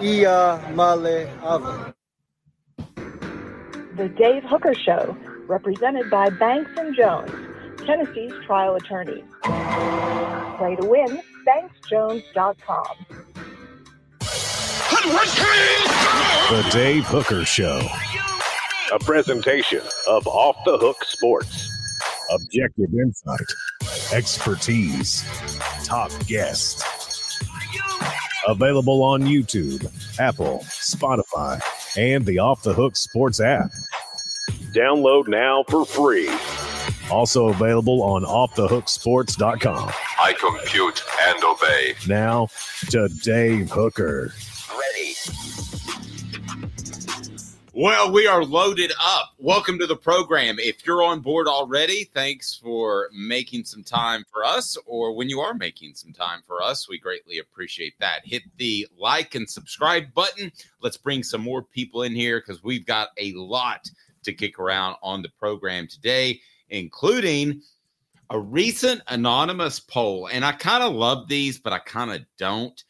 Ia Male Ave. The Dave Hooker Show, represented by Banks and Jones, Tennessee's trial attorneys. Play to win, banksjones.com. The Dave Hooker Show. A presentation of Off the Hook Sports. Objective insight, expertise, top guests. Available on YouTube, Apple, Spotify, and the Off the Hook Sports app. Download now for free. Also available on offthehooksports.com. I compute and obey. Now to Dave Hooker. Well, we are loaded up. Welcome to the program. If you're on board already, thanks for making some time for us, or when you are making some time for us, we greatly appreciate that. Hit the like and subscribe button. Let's bring some more people in here because we've got a lot to kick around on the program today, including a recent anonymous poll. And I kind of love these, but I kind of don't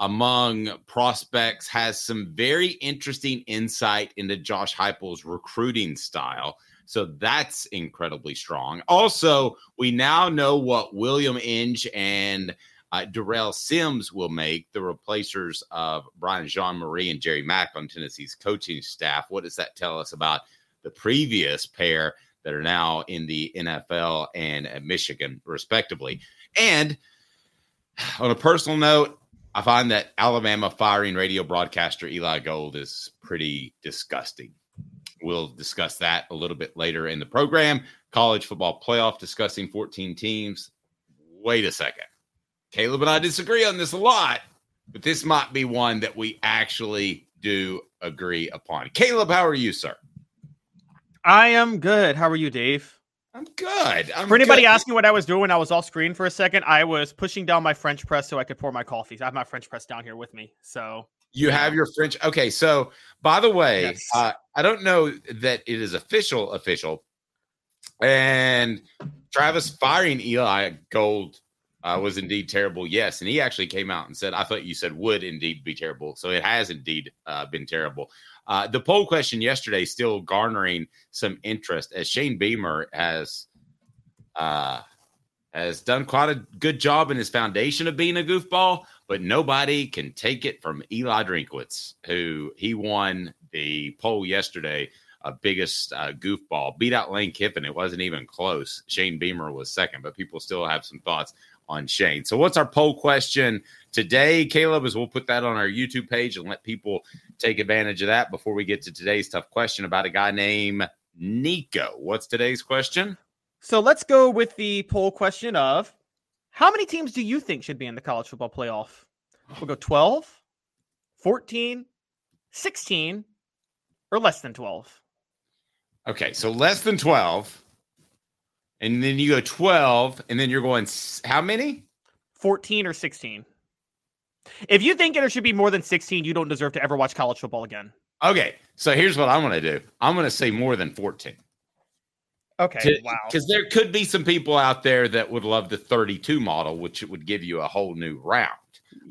among prospects has some very interesting insight into Josh Heupel's recruiting style. So that's incredibly strong. Also, we now know what William Inge and uh, Darrell Sims will make the replacers of Brian Jean-Mary and Jerry Mack on Tennessee's coaching staff. What does that tell us about the previous pair that are now in the NFL and Michigan, respectively? And on a personal note, I find that Alabama firing radio broadcaster Eli Gold is pretty disgusting. We'll discuss that a little bit later in the program. College football playoff discussing 14 teams. Wait a second. Caleb and I disagree on this a lot, but this might be one that we actually do agree upon. Caleb, how are you, sir? I am good. How are you, Dave? I'm good. I'm for anybody good. asking what I was doing, when I was off screen for a second. I was pushing down my French press so I could pour my coffee. I have my French press down here with me. So you have your French. Okay. So by the way, Yes. uh, I don't know that it is official, official. And Travis firing Eli Gold uh, was indeed terrible. Yes. And he actually came out and said, I thought you said would indeed be terrible. So it has indeed uh, been terrible. Uh, the poll question yesterday still garnering some interest as Shane Beamer has uh, has done quite a good job in his foundation of being a goofball, but nobody can take it from Eli Drinkwitz, who he won the poll yesterday, uh, biggest uh, goofball, beat out Lane Kiffin. It wasn't even close. Shane Beamer was second, but people still have some thoughts on Shane. So, what's our poll question today, Caleb? Is we'll put that on our YouTube page and let people take advantage of that before we get to today's tough question about a guy named Nico. What's today's question? So let's go with the poll question of how many teams do you think should be in the college football playoff? We'll go 12, 14, 16, or less than 12. Okay, so less than 12. And then you go 12, and then you're going how many? 14 or 16. If you think there should be more than 16, you don't deserve to ever watch college football again. Okay, so here's what I'm going to do I'm going to say more than 14. Okay, to, wow. Because there could be some people out there that would love the 32 model, which it would give you a whole new round,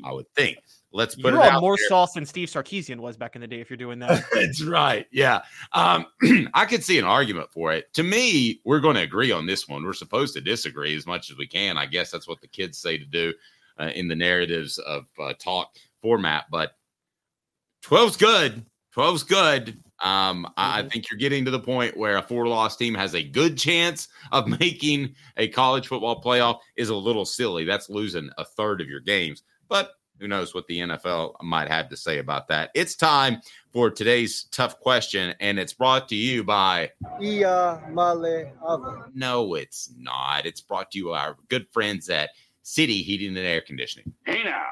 I would think. Let's put you're it on more there. sauce than Steve Sarkisian was back in the day. If you're doing that, that's right. Yeah, um, I could see an argument for it. To me, we're going to agree on this one. We're supposed to disagree as much as we can. I guess that's what the kids say to do uh, in the narratives of uh, talk format. But 12's good. 12's good. Um, mm-hmm. I think you're getting to the point where a four loss team has a good chance of making a college football playoff is a little silly. That's losing a third of your games. But who knows what the NFL might have to say about that? It's time for today's tough question, and it's brought to you by Ia Male Ava. No, it's not. It's brought to you by our good friends at City Heating and Air Conditioning. Hey now.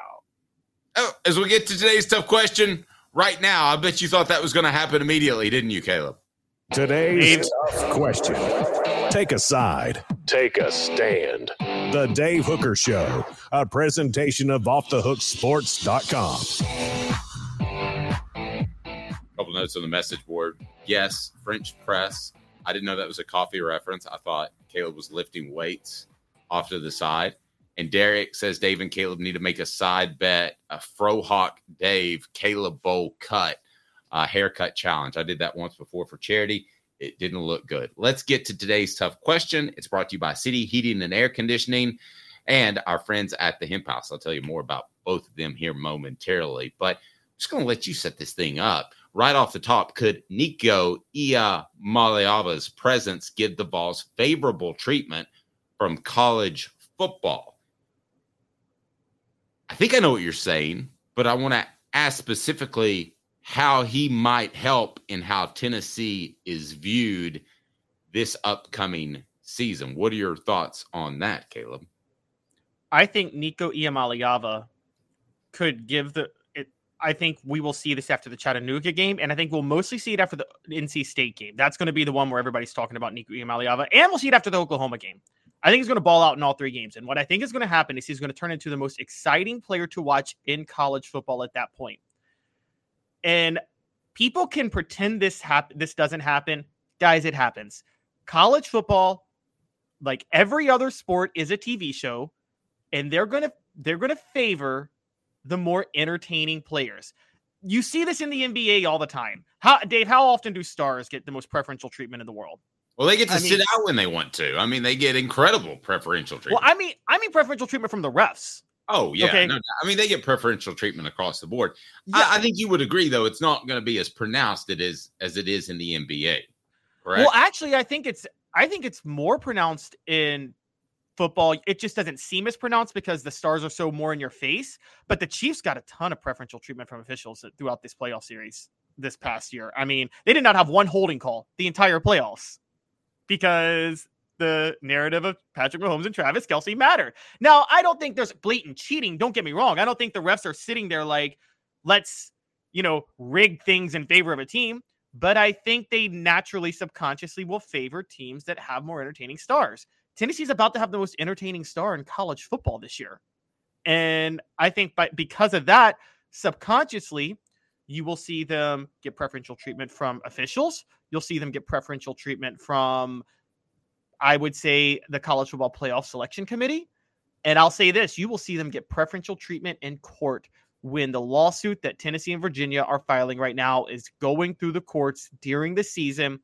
Oh, as we get to today's tough question right now, I bet you thought that was going to happen immediately, didn't you, Caleb? Today's tough question. Take a side. Take a stand. The Dave Hooker Show, a presentation of OffTheHookSports.com. A couple notes on the message board. Yes, French press. I didn't know that was a coffee reference. I thought Caleb was lifting weights off to the side. And Derek says Dave and Caleb need to make a side bet, a Frohawk Dave Caleb Bowl cut, uh, haircut challenge. I did that once before for charity. It didn't look good. Let's get to today's tough question. It's brought to you by City Heating and Air Conditioning and our friends at the Hemp House. I'll tell you more about both of them here momentarily, but I'm just going to let you set this thing up. Right off the top, could Nico Ia Maleava's presence give the Vols favorable treatment from college football? I think I know what you're saying, but I want to ask specifically how he might help in how Tennessee is viewed this upcoming season. What are your thoughts on that, Caleb? I think Nico Iamaleava could give the. It, I think we will see this after the Chattanooga game, and I think we'll mostly see it after the NC State game. That's going to be the one where everybody's talking about Nico Iamaleava, and we'll see it after the Oklahoma game. I think he's going to ball out in all three games. And what I think is going to happen is he's going to turn into the most exciting player to watch in college football at that point. And people can pretend this hap- this doesn't happen. Guys, it happens. College football, like every other sport, is a TV show, and they're gonna they're gonna favor the more entertaining players. You see this in the NBA all the time. How Dave, how often do stars get the most preferential treatment in the world? Well, they get to I sit mean- out when they want to. I mean, they get incredible preferential treatment. Well, I mean, I mean preferential treatment from the refs. Oh yeah, Okay. no. I mean they get preferential treatment across the board. I, I think you would agree, though, it's not going to be as pronounced it is as it is in the NBA. Correct? Well, actually, I think it's I think it's more pronounced in football. It just doesn't seem as pronounced because the stars are so more in your face. But the Chiefs got a ton of preferential treatment from officials throughout this playoff series this past year. I mean, they did not have one holding call the entire playoffs because the narrative of Patrick Mahomes and Travis Kelce matter. Now, I don't think there's blatant cheating. Don't get me wrong. I don't think the refs are sitting there like, let's, you know, rig things in favor of a team. But I think they naturally, subconsciously will favor teams that have more entertaining stars. Tennessee's about to have the most entertaining star in college football this year. And I think by because of that, subconsciously, you will see them get preferential treatment from officials. You'll see them get preferential treatment from, I would say, the college football playoff selection committee. And I'll say this you will see them get preferential treatment in court when the lawsuit that Tennessee and Virginia are filing right now is going through the courts during the season.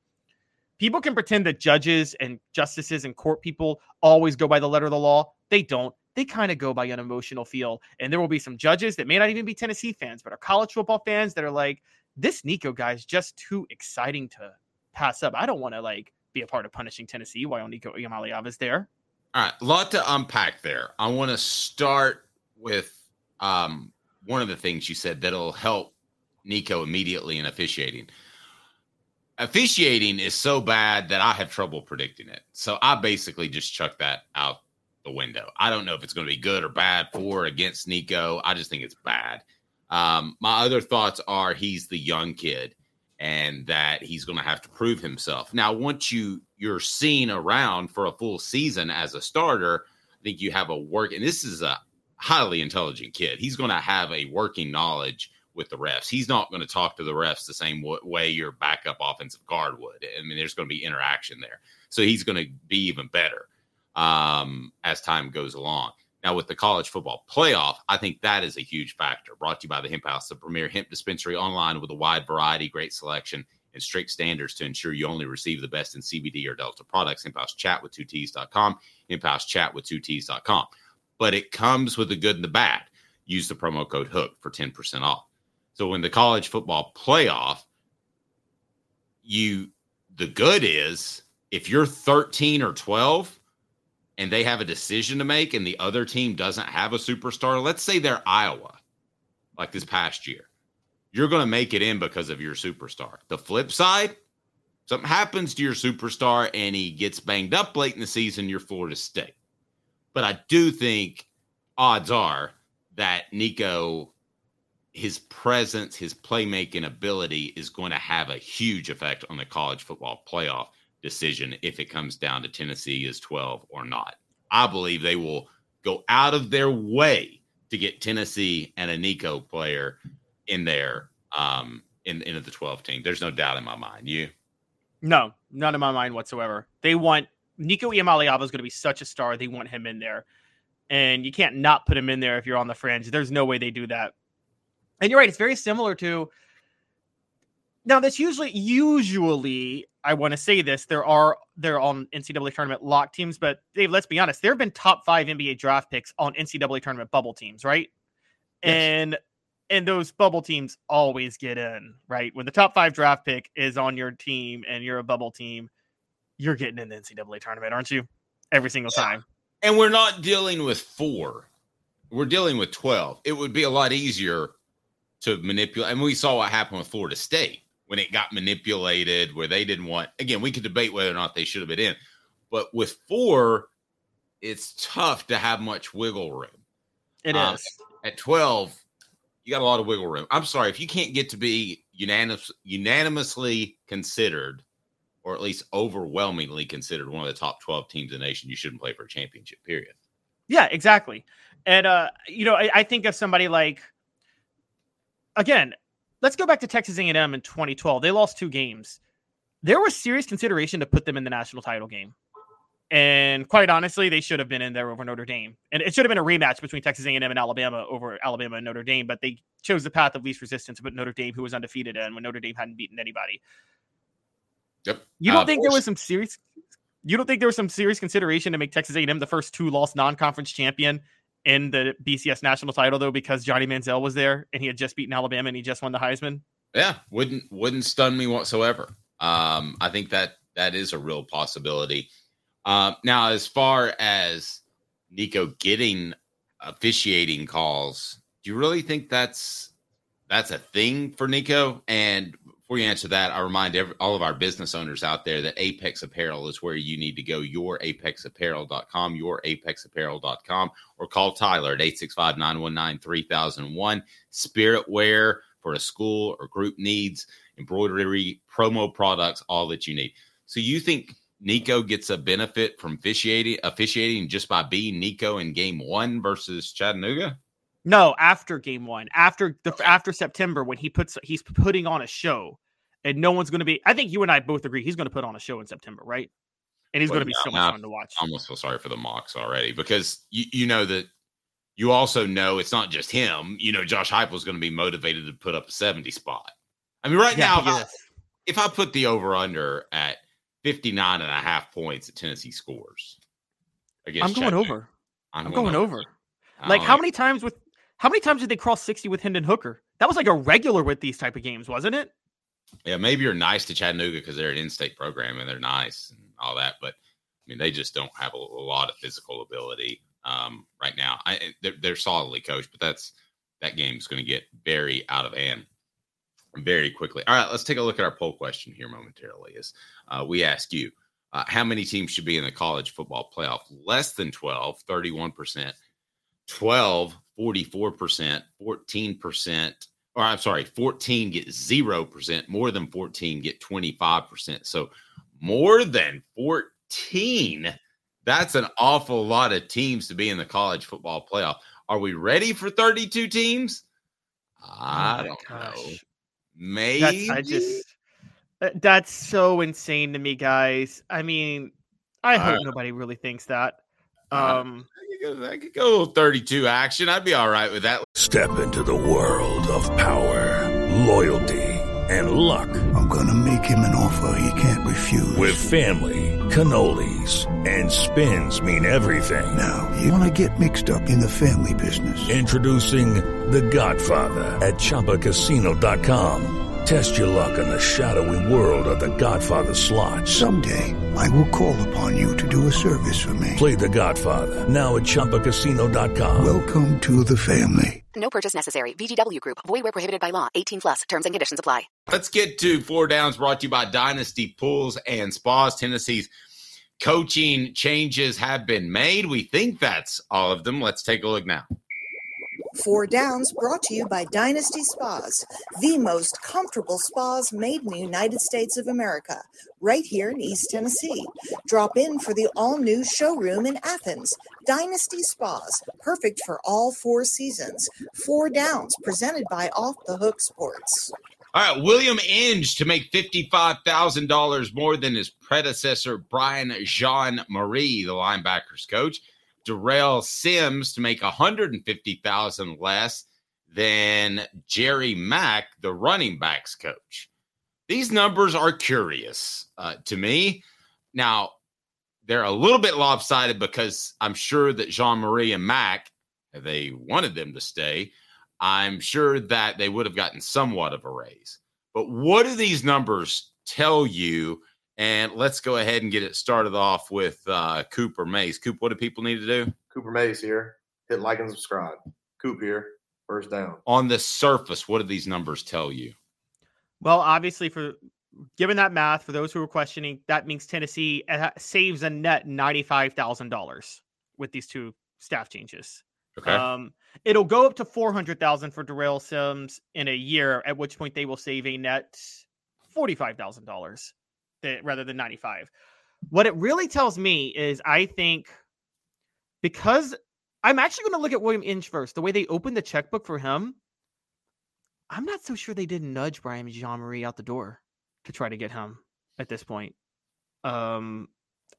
People can pretend that judges and justices and court people always go by the letter of the law. They don't. They kind of go by an emotional feel. And there will be some judges that may not even be Tennessee fans, but are college football fans that are like, this Nico guy is just too exciting to pass up. I don't want to like be a part of punishing Tennessee while Nico Iamaleava is there. All right, a lot to unpack there. I want to start with um, one of the things you said that'll help Nico immediately in officiating. Officiating is so bad that I have trouble predicting it. So I basically just chuck that out the window. I don't know if it's going to be good or bad for or against Nico. I just think it's bad. Um, my other thoughts are he's the young kid and that he's going to have to prove himself. Now, once you you're seen around for a full season as a starter, I think you have a work and this is a highly intelligent kid. He's going to have a working knowledge with the refs. He's not going to talk to the refs the same w- way your backup offensive guard would. I mean, there's going to be interaction there. So he's going to be even better um, as time goes along. Now, with the college football playoff, I think that is a huge factor. Brought to you by the Hemp House, the premier hemp dispensary online with a wide variety, great selection, and strict standards to ensure you only receive the best in CBD or Delta products. Hemp House Chat with two T's.com, Hemp House Chat with two T's.com. But it comes with the good and the bad. Use the promo code HOOK for 10% off. So when the college football playoff, you the good is if you're 13 or 12 and they have a decision to make and the other team doesn't have a superstar, let's say they're Iowa, like this past year, you're going to make it in because of your superstar. The flip side, something happens to your superstar and he gets banged up late in the season, you're Florida State. But I do think odds are that Nico, his presence, his playmaking ability is going to have a huge effect on the college football playoff decision if it comes down to Tennessee is 12 or not. I believe they will go out of their way to get Tennessee and a Nico player in there um in into the 12 team. There's no doubt in my mind. You No, none in my mind whatsoever. They want Nico Iamaleava is going to be such a star. They want him in there. And you can't not put him in there if you're on the fringe. There's no way they do that. And you're right, it's very similar to now that's usually usually I want to say this. There are there on NCAA tournament lock teams, but Dave, let's be honest. There have been top five NBA draft picks on NCAA tournament bubble teams, right? Yes. And and those bubble teams always get in, right? When the top five draft pick is on your team and you're a bubble team, you're getting in the NCAA tournament, aren't you? Every single yeah. time. And we're not dealing with four. We're dealing with 12. It would be a lot easier to manipulate. And we saw what happened with Florida State when it got manipulated, where they didn't want. Again, we could debate whether or not they should have been in, but with four, it's tough to have much wiggle room. It um, is at twelve. You got a lot of wiggle room. I'm sorry if you can't get to be unanimous, unanimously considered, or at least overwhelmingly considered one of the top 12 teams in the nation. You shouldn't play for a championship. Period. Yeah, exactly. And uh, you know, I, I think of somebody like again, let's go back to Texas A&M in 2012. They lost two games. There was serious consideration to put them in the national title game. And quite honestly, they should have been in there over Notre Dame. And it should have been a rematch between Texas A&M and Alabama over Alabama and Notre Dame, but they chose the path of least resistance put Notre Dame, who was undefeated, in when Notre Dame hadn't beaten anybody. Yep. You don't uh, think there was some serious you don't think there was some serious consideration to make Texas A&M the first two loss non-conference champion in the BCS national title though because Johnny Manziel was there and he had just beaten Alabama and he just won the Heisman. Yeah, wouldn't wouldn't stun me whatsoever. Um, I think that that is a real possibility. Uh, now, as far as Nico getting officiating calls, do you really think that's that's a thing for Nico? And before you answer that, I remind every, all of our business owners out there that Apex Apparel is where you need to go. your apex apparel.com your YourApexApparel.com, YourApexApparel.com, or call Tyler at 865 919 3001. Spirit wear for a school or group needs, embroidery, promo products, all that you need. So you think Nico gets a benefit from officiating, officiating just by being Nico in game one versus Chattanooga? No, after game one, after the after September, when he puts he's putting on a show, and no one's going to be. I think you and I both agree he's going to put on a show in September, right? And he's well, going to be so much fun to watch. I almost feel sorry for the Mocs already because you you know that you also know it's not just him. You know, Josh Heupel is going to be motivated to put up a seventy spot. I mean, right yeah, now, if I, if I put the over under at 59 and a half points that Tennessee scores against I'm going over. I'm, I'm going, going over. over. Like how many times with how many times did they cross 60 with Hendon Hooker? That was like a regular with these type of games, wasn't it? Yeah, maybe you're nice to Chattanooga because they're an in-state program and they're nice and all that, but I mean, they just don't have a, a lot of physical ability um, right now. I, they're, they're solidly coached, but that's that game's going to get very out of hand very quickly. All right, let's take a look at our poll question here momentarily. Is uh, we ask you uh, how many teams should be in the college football playoff? Less than 12, 31%, 12, 44%, 14%, or I'm sorry, 14 get 0%, more than 14 get 25%. So more than 14, that's an awful lot of teams to be in the college football playoff. Are we ready for 32 teams? I Oh don't know. Maybe. That's, I just uh, that's so insane to me, guys. I mean, I hope Uh, nobody really thinks that. uh, Um, I could go- I could go 32 action. I'd be all right with that. Step into the world of power, loyalty, and luck. I'm gonna make him an offer he can't refuse. With family, cannolis, and spins mean everything. Now, you wanna get mixed up in the family business. Introducing The Godfather at ChumbaCasino.com. Test your luck in the shadowy world of The Godfather slot. Someday, I will call upon you to do a service for me. Play The Godfather now at ChumbaCasino.com. Welcome to the family. No purchase necessary. VGW Group. Void where prohibited by law. 18 plus. Terms and conditions apply. Let's get to four downs brought to you by Dynasty Pools and Spas. Tennessee's coaching changes have been made. We think that's all of them. Let's take a look now. Four Downs brought to you by Dynasty Spas, the most comfortable spas made in the United States of America, right here in East Tennessee. Drop in for the all new showroom in Athens. Dynasty Spas, perfect for all four seasons. Four Downs, presented by Off the Hook Sports. All right, William Inge to make $55,000 more than his predecessor, Brian Jean-Mary, the linebackers coach. Darrell Sims to make 150,000 less than Jerry Mack, the running backs coach. These numbers are curious uh, to me. Now, they're a little bit lopsided because I'm sure that Jean-Mary and Mack, they wanted them to stay, I'm sure that they would have gotten somewhat of a raise. But what do these numbers tell you? And let's go ahead and get it started off with uh, Cooper Mays. Coop, what do people need to do? Cooper Mays here. Hit like and subscribe. Coop here. First down. On the surface, what do these numbers tell you? well, obviously, for given that math, for those who are questioning, that means Tennessee uh, saves a net ninety-five thousand dollars with these two staff changes. Okay. Um, it'll go up to four hundred thousand for Darrell Sims in a year, at which point they will save a net forty-five thousand dollars rather than ninety-five. What it really tells me is, I think because I'm actually going to look at William Inge first. The way they opened the checkbook for him, I'm not so sure they didn't nudge Brian Jean-Mary out the door to try to get him at this point. Um,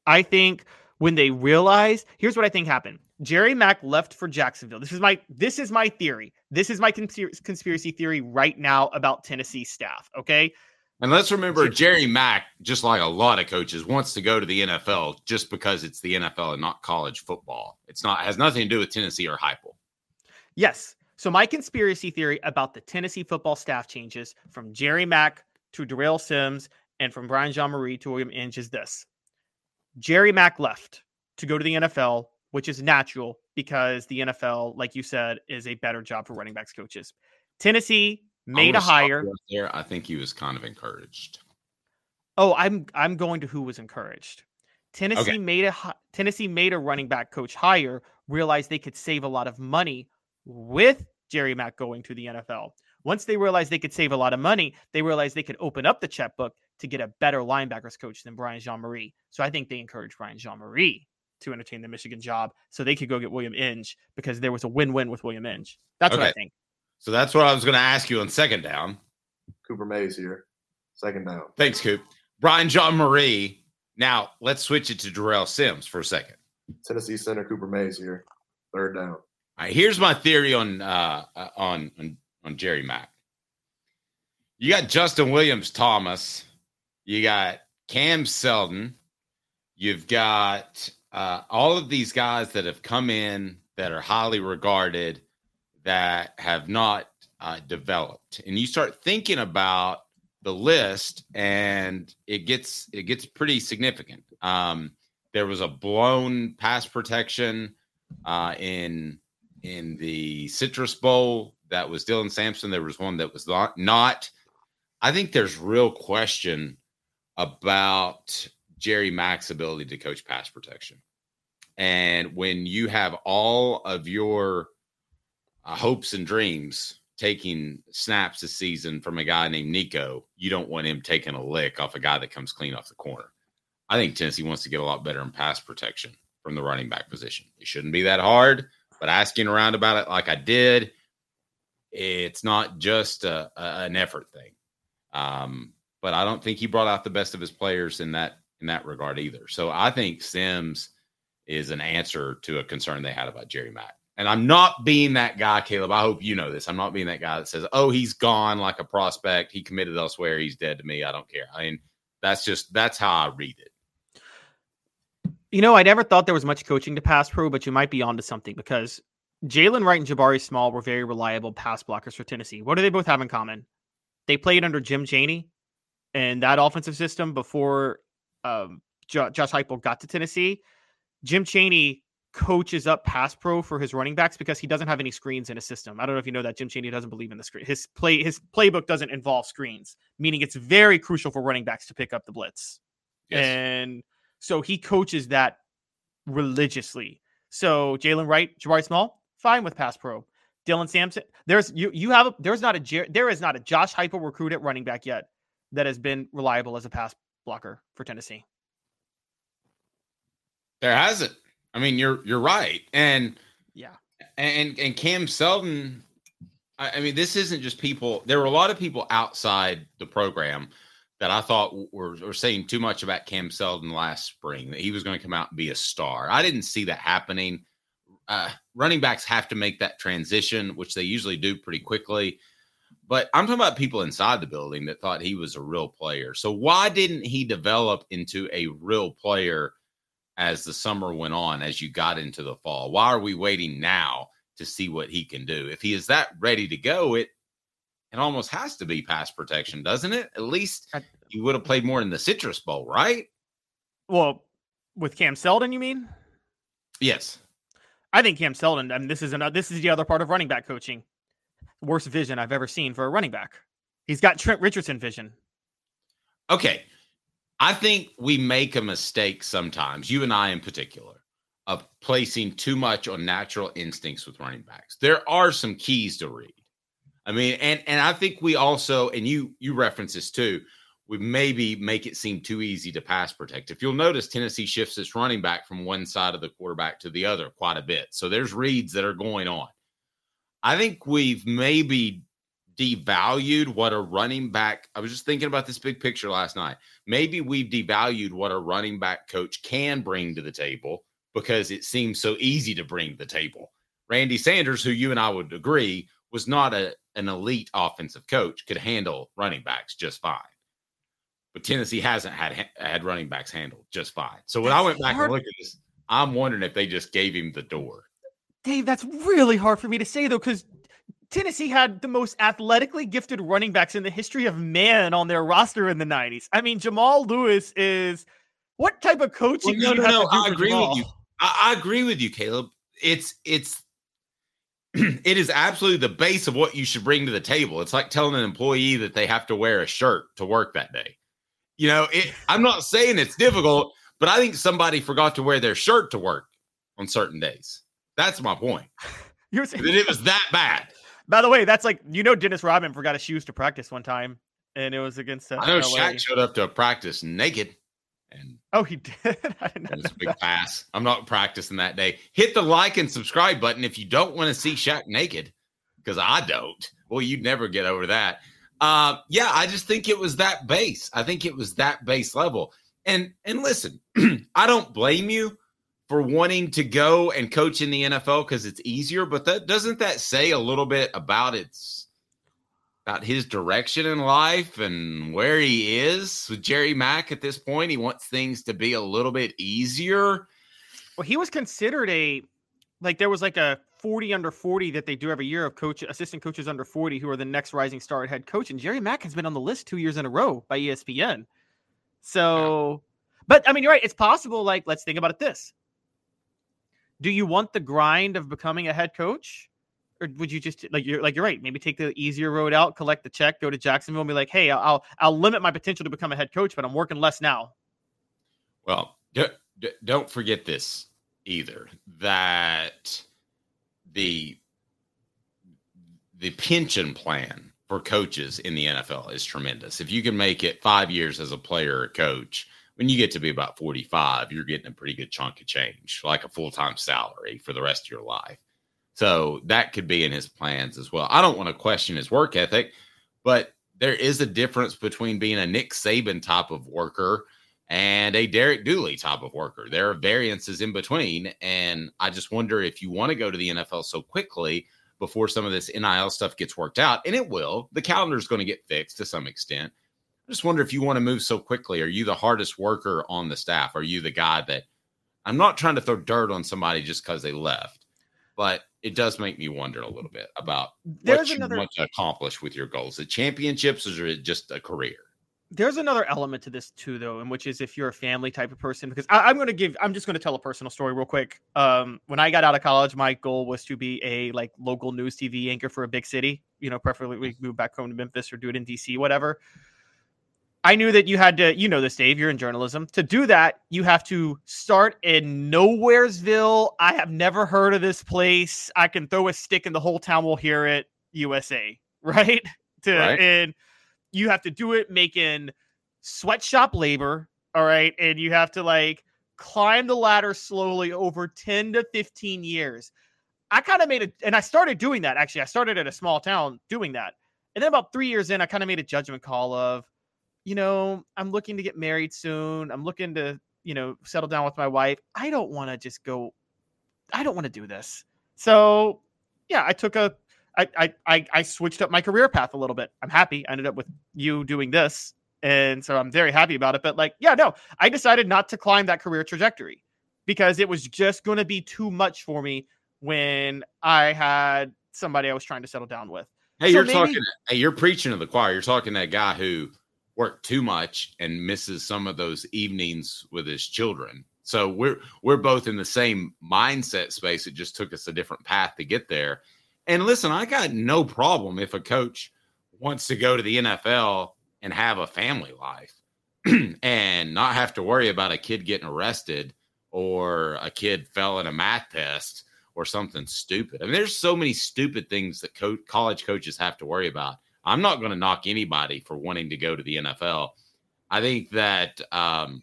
I think when they realized, here's what I think happened. Jerry Mack left for Jacksonville. This is my this is my theory. This is my conspiracy theory right now about Tennessee staff. Okay, And let's remember, Jerry Mack, just like a lot of coaches, wants to go to the NFL just because it's the NFL and not college football. It's not has nothing to do with Tennessee or Heupel. Yes. So my conspiracy theory about the Tennessee football staff changes from Jerry Mack to Darrell Sims and from Brian Jean-Mary to William Inge is this. Jerry Mack left to go to the NFL, which is natural because the NFL, like you said, is a better job for running backs coaches. Tennessee made a hire. there. I think he was kind of encouraged. Oh, I'm I'm going to who was encouraged. Tennessee Okay. made a Tennessee made a running back coach hire, realized they could save a lot of money with Jerry Mack going to the NFL. Once they realized they could save a lot of money, they realized they could open up the checkbook to get a better linebackers coach than Brian Jean-Mary. So I think they encouraged Brian Jean-Mary to entertain the Michigan job so they could go get William Inge because there was a win-win with William Inge. That's what I think. So that's what I was going to ask you on second down. Cooper Mays here. Second down. Thanks, Coop. Brian John Marie. Now let's switch it to Darrell Sims for a second. Tennessee center Cooper Mays here. Third down. All right, here's my theory on uh, uh, on, on on Jerry Mack. You got Justin Williams Thomas, you got Cam Seldon. you've got uh, all of these guys that have come in that are highly regarded that have not uh, developed, and you start thinking about the list, and it gets it gets pretty significant. Um, There was a blown pass protection uh, in in the Citrus Bowl that was Dylan Sampson. There was one that was not. not. I think there's real question about Jerry Mack's ability to coach pass protection. And when you have all of your uh, hopes and dreams taking snaps this season from a guy named Nico, you don't want him taking a lick off a guy that comes clean off the corner. I think Tennessee wants to get a lot better in pass protection from the running back position. It shouldn't be that hard, but asking around about it like I did, it's not just a, a, an effort thing. Um, but I don't think he brought out the best of his players in that in that regard either. So I think Sims is an answer to a concern they had about Jerry Mack. And I'm not being that guy, Caleb. I hope you know this. I'm not being that guy that says, "Oh, he's gone like a prospect. He committed elsewhere. He's dead to me. I don't care." I mean, that's just that's how I read it. You know, I never thought there was much coaching to pass pro, but you might be onto something because Jaylen Wright and Jabari Small were very reliable pass blockers for Tennessee. What do they both have in common? They played under Jim Chaney and that offensive system before um, Josh Heupel got to Tennessee. Jim Chaney coaches up pass pro for his running backs because he doesn't have any screens in his system. I don't know if you know that Jim Chaney doesn't believe in the screen. His play his playbook doesn't involve screens, meaning it's very crucial for running backs to pick up the blitz. Yes. And so he coaches that religiously. So Jaylen Wright, Jabari Small, fine with pass pro. Dylan Sampson, there's you you have a, there's not a there is not a Josh Heupel recruit at running back yet that has been reliable as a pass blocker for Tennessee. There hasn't. I mean, you're you're right, and yeah, and and Cam Seldon. I, I mean, this isn't just people. There were a lot of people outside the program that I thought were, were saying too much about Cam Seldon last spring that he was going to come out and be a star. I didn't see that happening. Uh, running backs have to make that transition, which they usually do pretty quickly. But I'm talking about people inside the building that thought he was a real player. So why didn't he develop into a real player as the summer went on, as you got into the fall? Why are we waiting now to see what he can do? If he is that ready to go, it it almost has to be pass protection, doesn't it? At least you would have played more in the Citrus Bowl, right? Well, with Cam Seldon, you mean? Yes. I think Cam Seldon, I mean, this is another, this is the other part of running back coaching. Worst vision I've ever seen for a running back. He's got Trent Richardson vision. Okay. I think we make a mistake sometimes, you and I in particular, of placing too much on natural instincts with running backs. There are some keys to read. I mean, and and I think we also, and you you reference this too, we maybe make it seem too easy to pass protect. If you'll notice, Tennessee shifts its running back from one side of the quarterback to the other quite a bit. So there's reads that are going on. I think we've maybe devalued what a running back. I was just thinking about this big picture last night. Maybe we've devalued what a running back coach can bring to the table because it seems so easy to bring to the table. Randy Sanders, who you and I would agree was not a, an elite offensive coach, could handle running backs just fine. But Tennessee hasn't had had running backs handled just fine. So when that's I went back hard. and looked at this, I'm wondering if they just gave him the door. Dave, that's really hard for me to say though, because Tennessee had the most athletically gifted running backs in the history of man on their roster in the 90s. I mean, Jamal Lewis is what type of coaching? Well, no, no, no. I agree Jamal? with you. I, I agree with you, Caleb. It's it's it is absolutely the base of what you should bring to the table. It's like telling an employee that they have to wear a shirt to work that day. You know, it, I'm not saying it's difficult, but I think somebody forgot to wear their shirt to work on certain days. That's my point. You're saying that it was that bad. By the way, that's like you know Dennis Rodman forgot his shoes to practice one time, and it was against. Uh, I know LA. Shaq showed up to practice naked, and oh, he did. I didn't know. a big pass. I'm not practicing that day. Hit the like and subscribe button if you don't want to see Shaq naked, because I don't. Well, you'd never get over that. Uh, yeah, I just think it was that base. I think it was that base level. And and listen, I don't blame you for wanting to go and coach in the NFL because it's easier. But that doesn't that say a little bit about its about his direction in life and where he is with Jerry Mack at this point? He wants things to be a little bit easier. Well, he was considered a like there was like a 40 under 40 that they do every year of coach assistant coaches under 40 who are the next rising star at head coach and Jerry Mack has been on the list 2 years in a row by ESPN. So But I mean, you're right. It's possible. Like, let's think about it this. Do you want the grind of becoming a head coach? Or would you just like you're like you're right? Maybe take the easier road out, collect the check, go to Jacksonville, and be like, "Hey, I'll I'll limit my potential to become a head coach, but I'm working less now." Well, don't forget this either that the the pension plan for coaches in the NFL is tremendous. If you can make it five years as a player or coach, when you get to be about 45, you're getting a pretty good chunk of change, like a full time salary for the rest of your life. So that could be in his plans as well. I don't want to question his work ethic, but there is a difference between being a Nick Saban type of worker and a Derek Dooley type of worker. There are variances in between. And I just wonder if you want to go to the NFL so quickly before some of this NIL stuff gets worked out, and it will. The calendar is going to get fixed to some extent. I just wonder if you want to move so quickly. Are you the hardest worker on the staff? Are you the guy that I'm not trying to throw dirt on somebody just because they left, but it does make me wonder a little bit about There's what you another- want to accomplish with your goals. The championships or is it just a career? There's another element to this too, though, and which is if you're a family type of person, because I, I'm going to give, I'm just going to tell a personal story real quick. Um, when I got out of college, my goal was to be a like local news TV anchor for a big city. You know, preferably we move back home to Memphis or do it in DC, whatever. I knew that you had to, you know, this, Dave. You're in journalism. To do that, you have to start in Nowheresville. I have never heard of this place. I can throw a stick and the whole town will hear it. USA, right? To Right. and you have to do it making sweatshop labor. All right. And you have to like climb the ladder slowly over 10 to 15 years. I kind of made it, and I started doing that actually. I started at a small town doing that. And then about three years in, I kind of made a judgment call of, you know, I'm looking to get married soon. I'm looking to, you know, settle down with my wife. I don't want to just go, I don't want to do this. So yeah, I took a I, I I I switched up my career path a little bit. I'm happy. I ended up with you doing this. And so I'm very happy about it. But like, yeah, no, I decided not to climb that career trajectory because it was just going to be too much for me when I had somebody I was trying to settle down with. Hey, So you're maybe- talking. Hey, you're preaching to the choir. You're talking to that guy who worked too much and misses some of those evenings with his children. So we're we're both in the same mindset space. It just took us a different path to get there. And listen, I got no problem if a coach wants to go to the NFL and have a family life and not have to worry about a kid getting arrested or a kid fell in a math test or something stupid. I mean, there's so many stupid things that co- college coaches have to worry about. I'm not going to knock anybody for wanting to go to the NFL. I think that um,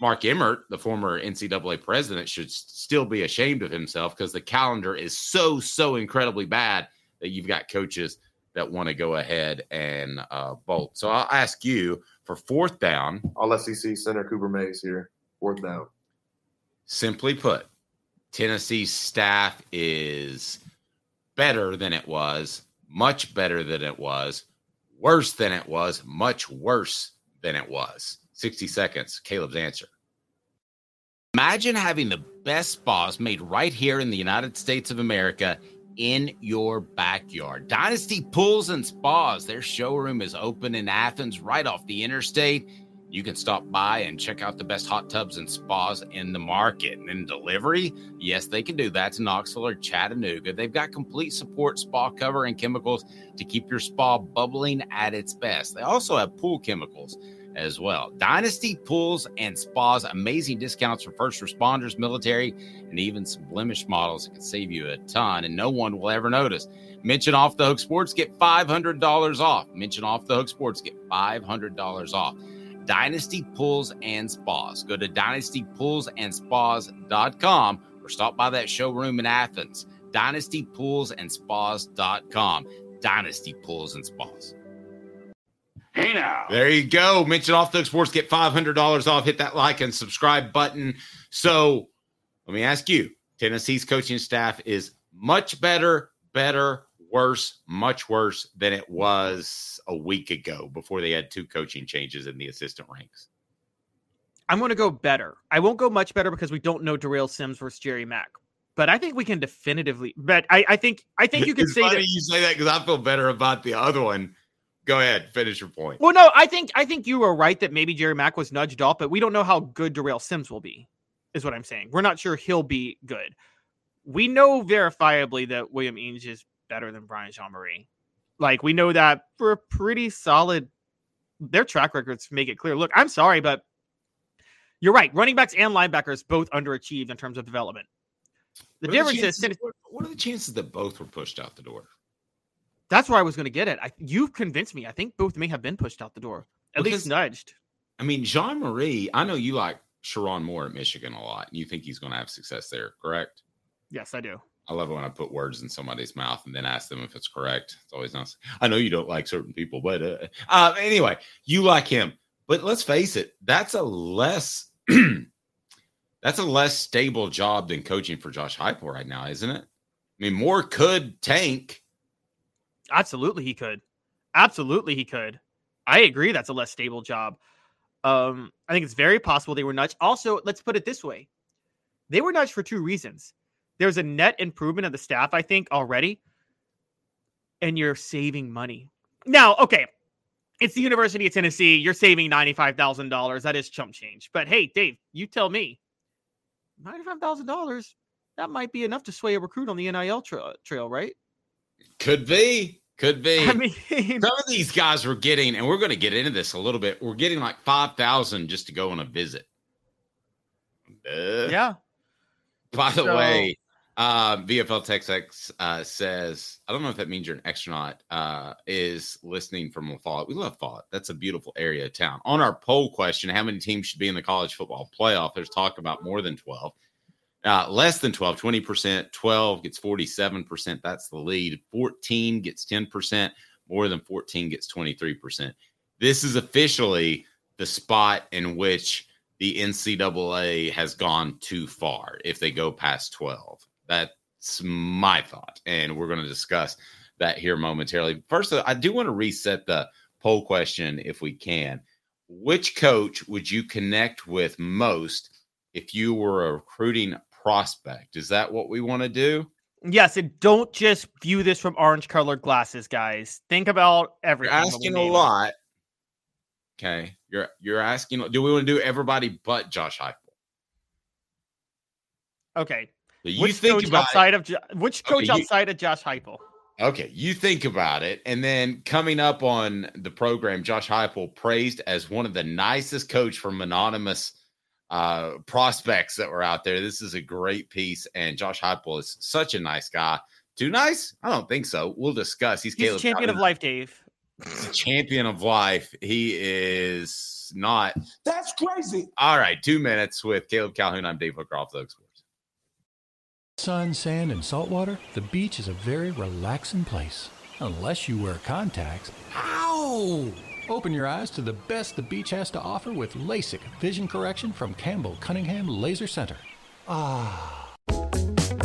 Mark Emmert, the former NCAA president, should still be ashamed of himself because the calendar is so, so incredibly bad that you've got coaches that want to go ahead and uh, bolt. So I'll ask you for fourth down. All SEC center Cooper Mays here. Fourth down. Simply put, Tennessee's staff is better than it was, much better than it was, worse than it was, much worse than it was. 60 seconds. Caleb's answer. Imagine having the best spas made right here in the United States of America in your backyard. Dynasty Pools and Spas. Their showroom is open in Athens, right off the interstate. You can stop by and check out the best hot tubs and spas in the market. And in delivery, yes, they can do that to Knoxville or Chattanooga. They've got complete support, spa cover, and chemicals to keep your spa bubbling at its best. They also have pool chemicals as well. Dynasty Pools and Spas, amazing discounts for first responders, military, and even some blemish models that can save you a ton, and no one will ever notice. Mention Off the Hook Sports, get $500 off. Mention Off the Hook Sports, get $500 off. Dynasty Pools and Spas. Go to dynastypoolsandspas.com or stop by that showroom in Athens. Dynastypoolsandspas.com. Dynasty Pools and Spas. Hey now. There you go. Mention off the sports, get $500 off. Hit that like and subscribe button. So let me ask you Tennessee's coaching staff is much better, better, worse, much worse than it was a week ago before they had two coaching changes in the assistant ranks. I'm going to go better. I won't go much better because we don't know Darrell Sims versus Jerry Mack. But I think we can definitively. But I, I think I think you can it's say funny that you say that because I feel better about the other one Go ahead, finish your point. Well, no, I think I think you were right that maybe Jerry Mack was nudged off, but we don't know how good Darrell Sims will be. Is what I'm saying. We're not sure he'll be good. We know verifiably that William Eames is better than Brian Jean-Mary. Like we know that for a pretty solid. Their track records make it clear. Look, I'm sorry, but you're right. Running backs and linebackers both underachieved in terms of development. The What difference chances- is what- what are the chances that both were pushed out the door? that's where I was going to get it. I, you've convinced me. I think both may have been pushed out the door, at Because- least nudged. I mean, Jean-Mary, I know you like Sherrone Moore at Michigan a lot, and you think he's going to have success there, correct? Yes, I do. I love it when I put words in somebody's mouth and then ask them if it's correct. It's always nice. I know you don't like certain people, but uh, uh, anyway, you like him. But let's face it, that's a less that's a less stable job than coaching for Josh Heupel right now, isn't it? I mean, Moore could tank. Absolutely, he could. Absolutely, he could. I agree. That's a less stable job. Um, I think it's very possible they were nudged. Also, let's put it this way: they were nudged for two reasons. There's a net improvement of the staff, I think, already, and you're saving money. Now, okay, it's the University of Tennessee. You're saving ninety-five thousand dollars. That is chump change. But hey, Dave, you tell me, ninety-five thousand dollars. That might be enough to sway a recruit on the NIL tra- trail, right? Could be. Could be. I mean, some of these guys were getting, and we're going to get into this a little bit. We're getting like five thousand just to go on a visit. Uh, yeah. By the So- way, uh, VFL TexX uh, says, I don't know if that means you're an astronaut, uh, is listening from Follett. We love Follett. That's a beautiful area of town. On our poll question, how many teams should be in the college football playoff? There's talk about more than 12. Uh, less than 12, 20%. 12 gets 47%. That's the lead. 14 gets 10%. More than 14 gets 23%. This is officially the spot in which the NCAA has gone too far if they go past 12. That's my thought. And we're going to discuss that here momentarily. First, I do want to reset the poll question if we can. Which coach would you connect with most if you were a recruiting prospect? Is that what we want to do? Yes, and don't just view this from orange colored glasses, guys. Think about You're everything. we asking a lot. Okay. You're you're asking do we want to do everybody but Josh Heupel? Okay. So you which think coach about it. outside of Jo- which Okay, coach you- outside of Josh Heupel? Okay, you think about it, and then coming up on the program, Josh Heupel praised as one of the nicest coach from anonymous uh, prospects that were out there. This is a great piece, and Josh Heupel is such a nice guy. Too nice? I don't think so. We'll discuss. He's, He's Caleb champion of life, Dave. Champion of life. He is not. That's crazy. All right, two minutes with Caleb Calhoun. I'm Dave Hooker off the Hook Sports. Sun, sand, and salt water, the beach is a very relaxing place. Unless you wear contacts. Ow! Open your eyes to the best the beach has to offer with LASIK vision correction from Campbell Cunningham Laser Center. Ah.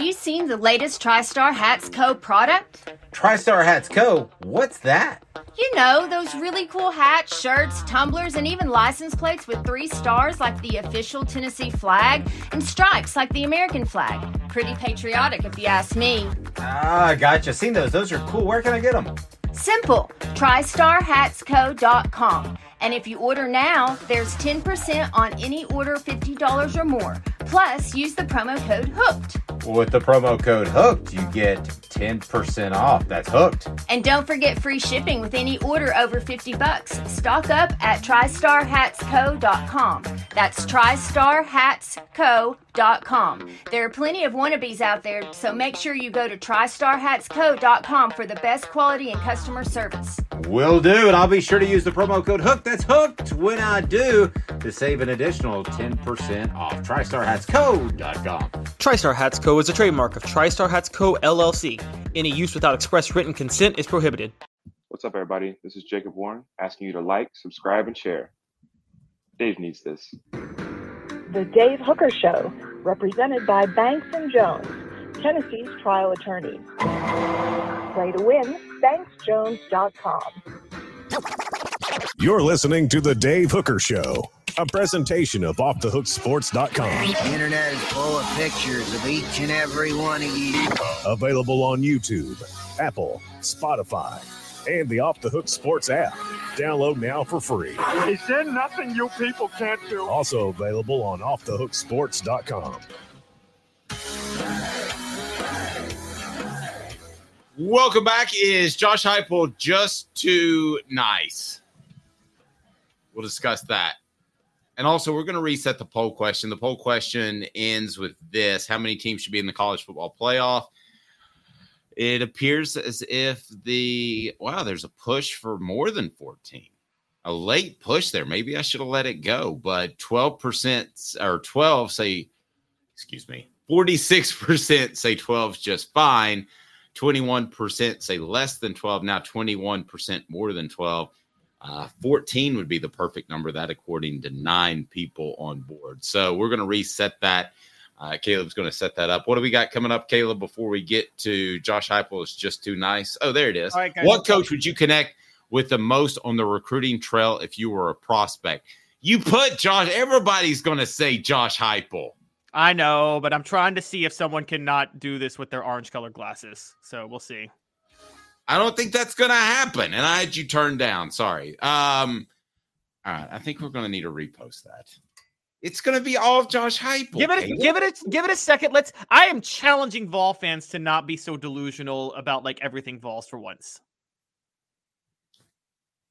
Have you seen the latest TriStar Hats Co. product? TriStar Hats Co. What's that? You know, those really cool hats, shirts, tumblers, and even license plates with three stars like the official Tennessee flag and stripes like the American flag. Pretty patriotic, if you ask me. Ah, gotcha. Seen those. Those are cool. Where can I get them? Simple. TriStarHatsCo.com. And if you order now, there's 10% on any order $50 or more. Plus, use the promo code HOOKED. With the promo code HOOKED, you get 10% off. That's hooked. And don't forget free shipping with any order over 50 bucks. Stock up at tristarhatsco.com. That's tristarhatsco.com. There are plenty of wannabes out there, so make sure you go to tristarhatsco.com for the best quality and customer service. Will do. And I'll be sure to use the promo code HOOKED. That's hooked when I do to save an additional 10% off. TristarHatsCo.com. TriStar Hats Co. is a trademark of TriStar Hats Co. LLC. Any use without express written consent is prohibited. What's up, everybody? This is Jacob Warren asking you to like, subscribe, and share. Dave needs this. The Dave Hooker Show, represented by Banks and Jones, Tennessee's trial attorneys. Play to win, banksjones.com. You're listening to The Dave Hooker Show, a presentation of OffTheHookSports.com. The internet is full of pictures of each and every one of you. Available on YouTube, Apple, Spotify, and the Off the Hook Sports app. Download now for free. Is there nothing you people can't do? Also available on OffTheHookSports.com. Welcome back. Is Josh Heupel just too nice? We'll discuss that. And also, we're going to reset the poll question. The poll question ends with this How many teams should be in the college football playoff? It appears as if the wow, there's a push for more than 14. A late push there. Maybe I should have let it go, but 12% or 12 say, excuse me, 46% say 12 is just fine. 21% say less than 12. Now 21% more than 12. Uh, 14 would be the perfect number, that according to nine people on board. So we're going to reset that. Uh, Caleb's going to set that up. What do we got coming up, Caleb, before we get to Josh Heupel is just too nice? Oh, there it is. Right, guys. what coach would you connect with the most on the recruiting trail if you were a prospect? You put Josh, everybody's going to say Josh Heupel. I know, but I'm trying to see if someone cannot do this with their orange colored glasses. So we'll see. I don't think that's going to happen. And I had you turned down. Sorry. Um, all right. I think we're going to need to repost that. It's going to be all of Josh Heupel. Give it, a, give it, a, give it a second. Let's. I am challenging Vol fans to not be so delusional about like everything Vols for once.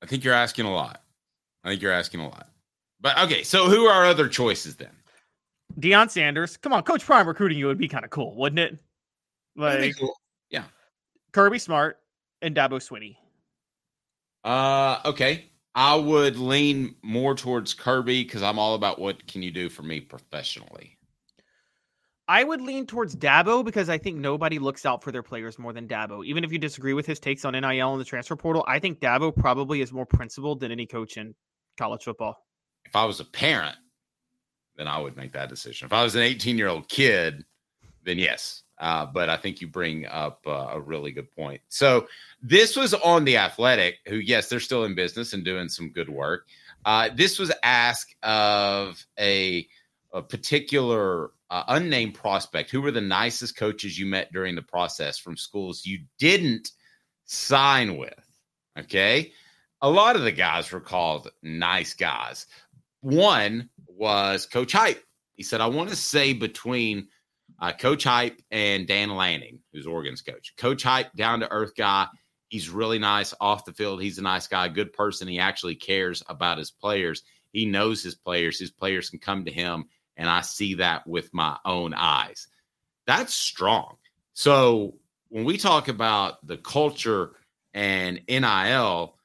I think you're asking a lot. I think you're asking a lot. But okay, so who are our other choices then? Deion Sanders. Come on, Coach Prime recruiting you would be kind of cool, wouldn't it? Like cool. Yeah. Kirby Smart and Dabo Swinney. Uh, okay. I would lean more towards Kirby because I'm all about what can you do for me professionally. I would lean towards Dabo because I think nobody looks out for their players more than Dabo. Even if you disagree with his takes on NIL and the transfer portal, I think Dabo probably is more principled than any coach in college football. If I was a parent, then I would make that decision. If I was an 18 year old kid, then yes. Uh, but I think you bring up uh, a really good point. So this was on the Athletic, who yes, they're still in business and doing some good work. Uh, this was asked of a, a particular uh, unnamed prospect. Who were the nicest coaches you met during the process from schools you didn't sign with? Okay, a lot of the guys were called nice guys. One was Coach Heup. He said, I want to say between uh, Coach Heup and Dan Lanning, who's Oregon's coach. Coach Heup, down to earth guy. He's really nice off the field. He's a nice guy, good person. He actually cares about his players. He knows his players. His players can come to him, and I see that with my own eyes. That's strong. So when we talk about the culture and NIL,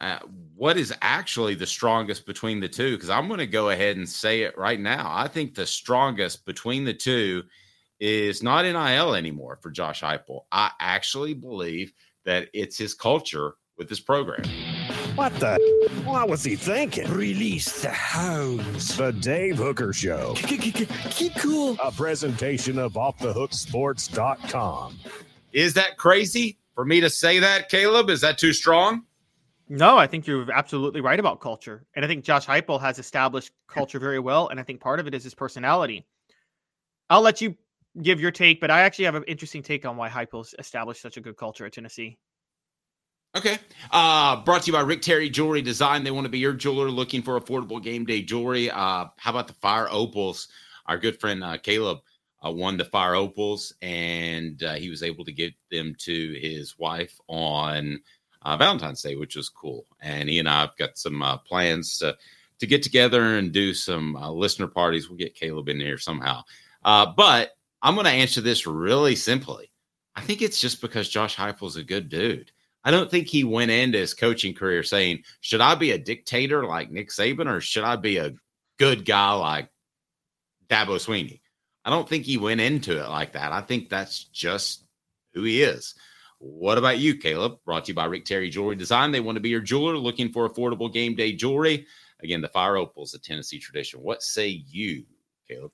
uh, what is actually the strongest between the two? Because I'm going to go ahead and say it right now. I think the strongest between the two is not NIL anymore for Josh Heupel. I actually believe that it's his culture with this program. What the? What was he thinking? Release the hounds. The Dave Hooker Show. Keep cool. A presentation of OffTheHookSports.com. Is that crazy for me to say that, Caleb? Is that too strong? No, I think you're absolutely right about culture. And I think Josh Heupel has established culture very well. And I think part of it is his personality. I'll let you give your take, but I actually have an interesting take on why Heupel's established such a good culture at Tennessee. Okay. Uh, brought to you by Rick Terry Jewelry Design. They want to be your jeweler looking for affordable game day jewelry. Uh, how about the Fire Opals? Our good friend uh, Caleb uh, won the Fire Opals, and uh, he was able to get them to his wife on uh, Valentine's Day, which was cool. And he and I have got some plans to, to get together and do some listener parties. We'll get Caleb in here somehow. Uh, but I'm going to answer this really simply. I think it's just because Josh Heupel's a good dude. I don't think he went into his coaching career saying, should I be a dictator like Nick Saban or should I be a good guy like Dabo Swinney? I don't think he went into it like that. I think that's just who he is. What about you, Caleb? Brought to you by Rick Terry Jewelry Design. They want to be your jeweler looking for affordable game day jewelry. Again, the Fire Opal is a Tennessee tradition. What say you, Caleb?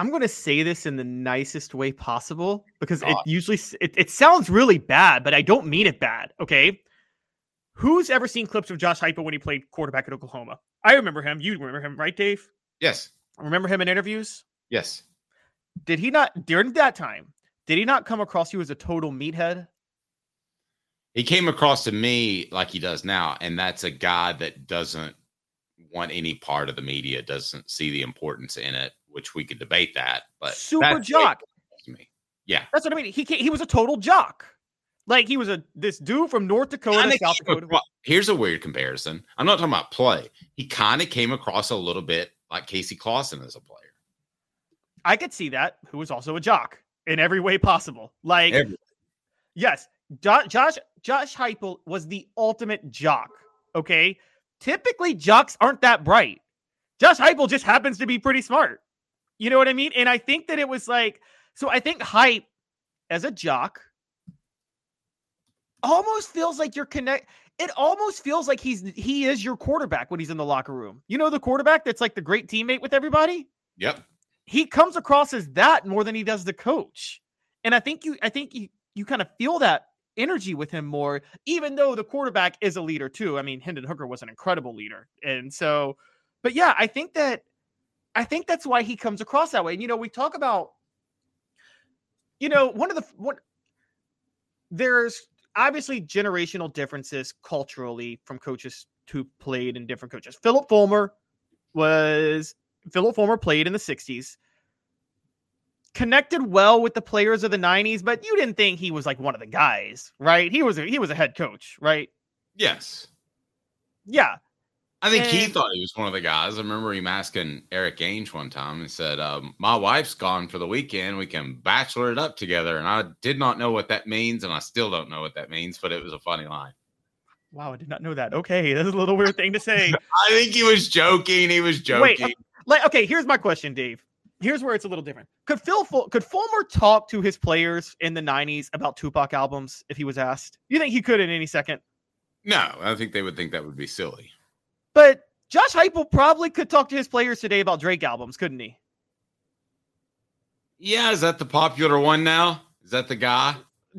I'm going to say this in the nicest way possible because it usually it, it sounds really bad, but I don't mean it bad. Okay. Who's ever seen clips of Josh Heupel when he played quarterback at Oklahoma? I remember him. You remember him, right, Dave? Yes. Remember him in interviews? Yes. Did he not during that time? Did he not come across you as a total meathead? He came across to me like he does now, and that's a guy that doesn't want any part of the media, doesn't see the importance in it, which we could debate that. But Super that's the way jock. it. Yeah. That's what I mean. He he was a total jock. Like he was a this dude from North Dakota, South Dakota. across- here's a weird comparison. I'm not talking about play. He kind of came across a little bit like Casey Clausen as a player. I could see that. Who was also a jock in every way possible. Like Every- Yes, Jo- Josh Josh Heupel was the ultimate jock. Okay, typically jocks aren't that bright. Josh Heupel just happens to be pretty smart. You know what I mean? And I think that it was like so. I think Heup as a jock almost feels like you're connect. It almost feels like he's he is your quarterback when he's in the locker room. You know the quarterback that's like the great teammate with everybody Yep. he comes across as that more than he does the coach. And I think you I think you you kind of feel that energy with him more, even though the quarterback is a leader too. I mean, Hendon Hooker was an incredible leader. And so, but yeah, I think that I think that's why he comes across that way. And you know, we talk about, you know, one of the one there's obviously generational differences culturally from coaches who played in different coaches. Philip Fulmer was Philip Fulmer played in the 60s. Connected well with the players of the 90s, but you didn't think he was like one of the guys, right? He was a, he was a head coach, right? Yes. Yeah. I think he thought he was one of the guys. I remember him asking Eric Ainge one time and said, um, My wife's gone for the weekend. We can bachelor it up together. And I did not know what that means. And I still don't know what that means, but it was a funny line. Wow, I did not know that. Okay, that's a little weird thing to say. I think he was joking. He was joking. Wait, like okay, here's my question, Dave. Here's where it's a little different. Could Phil could Fulmer talk to his players in the 90s about Tupac albums if he was asked? You think he could in any second? no, I think they would think that would be silly. But Josh Heupel probably could talk to his players today about Drake albums, couldn't he? Yeah, is that the popular one now? Is that the guy?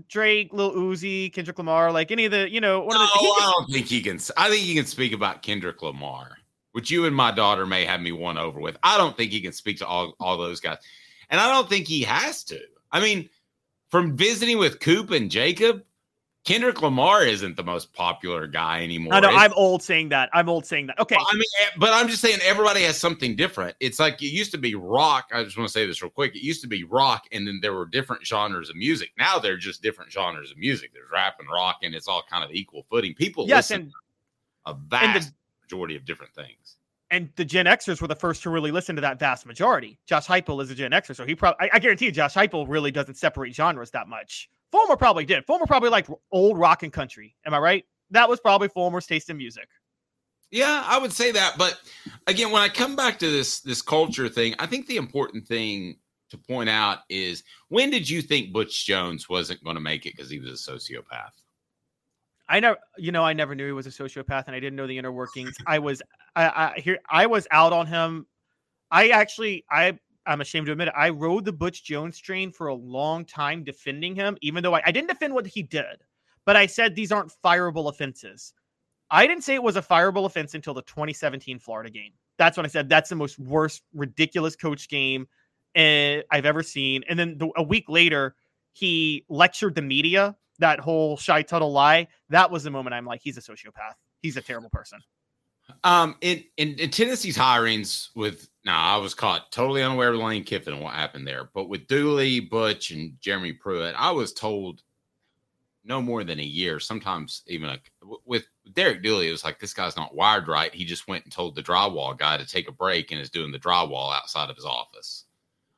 Drake, Lil Uzi, Kendrick Lamar, like any of the, you know, one No, of the. he I don't think he can. I think he can speak about Kendrick Lamar, which you and my daughter may have me won over with. I don't think he can speak to all, all those guys. And I don't think he has to. I mean, from visiting with Coop and Jacob, Kendrick Lamar isn't the most popular guy anymore. I know, I'm old saying that. I'm old saying that. Okay. Well, I mean, eh, but I'm just saying everybody has something different. It's like it used to be rock. I just want to say this real quick. It used to be rock, and then there were different genres of music. Now they're just different genres of music. There's rap and rock, and it's all kind of equal footing. People Yes, listen and to a vast majority of different things. and the Gen Xers were the first to really listen to that vast majority. Josh Heupel is a Gen Xer, so he probably I, I guarantee you, Josh Heupel really doesn't separate genres that much. Fulmer probably did. Fulmer probably liked old rock and country. Am I right? That was probably Fulmer's taste in music. Yeah, I would say that. But again, when I come back to this this culture thing, I think the important thing to point out is when did you think Butch Jones wasn't going to make it because he was a sociopath? I never, you know, I never knew he was a sociopath, and I didn't know the inner workings. I was, I, I here, I was out on him. I actually, I, I'm ashamed to admit it. I rode the Butch Jones train for a long time, defending him, even though I, I didn't defend what he did, but I said these aren't fireable offenses. I didn't say it was a fireable offense until the 2017 Florida game. That's when I said that's the most worst, ridiculous coach game eh, I've ever seen. And then the, a week later, he lectured the media that whole Shy Tuttle lie. That was the moment I'm like, he's a sociopath. He's a terrible person. Um, in, in in Tennessee's hirings with now, I was caught totally unaware of Lane Kiffin and what happened there. But with Dooley, Butch, and Jeremy Pruitt, I was told no more than a year, sometimes even a, with Derek Dooley, it was like this guy's not wired right. He just went and told the drywall guy to take a break and is doing the drywall outside of his office.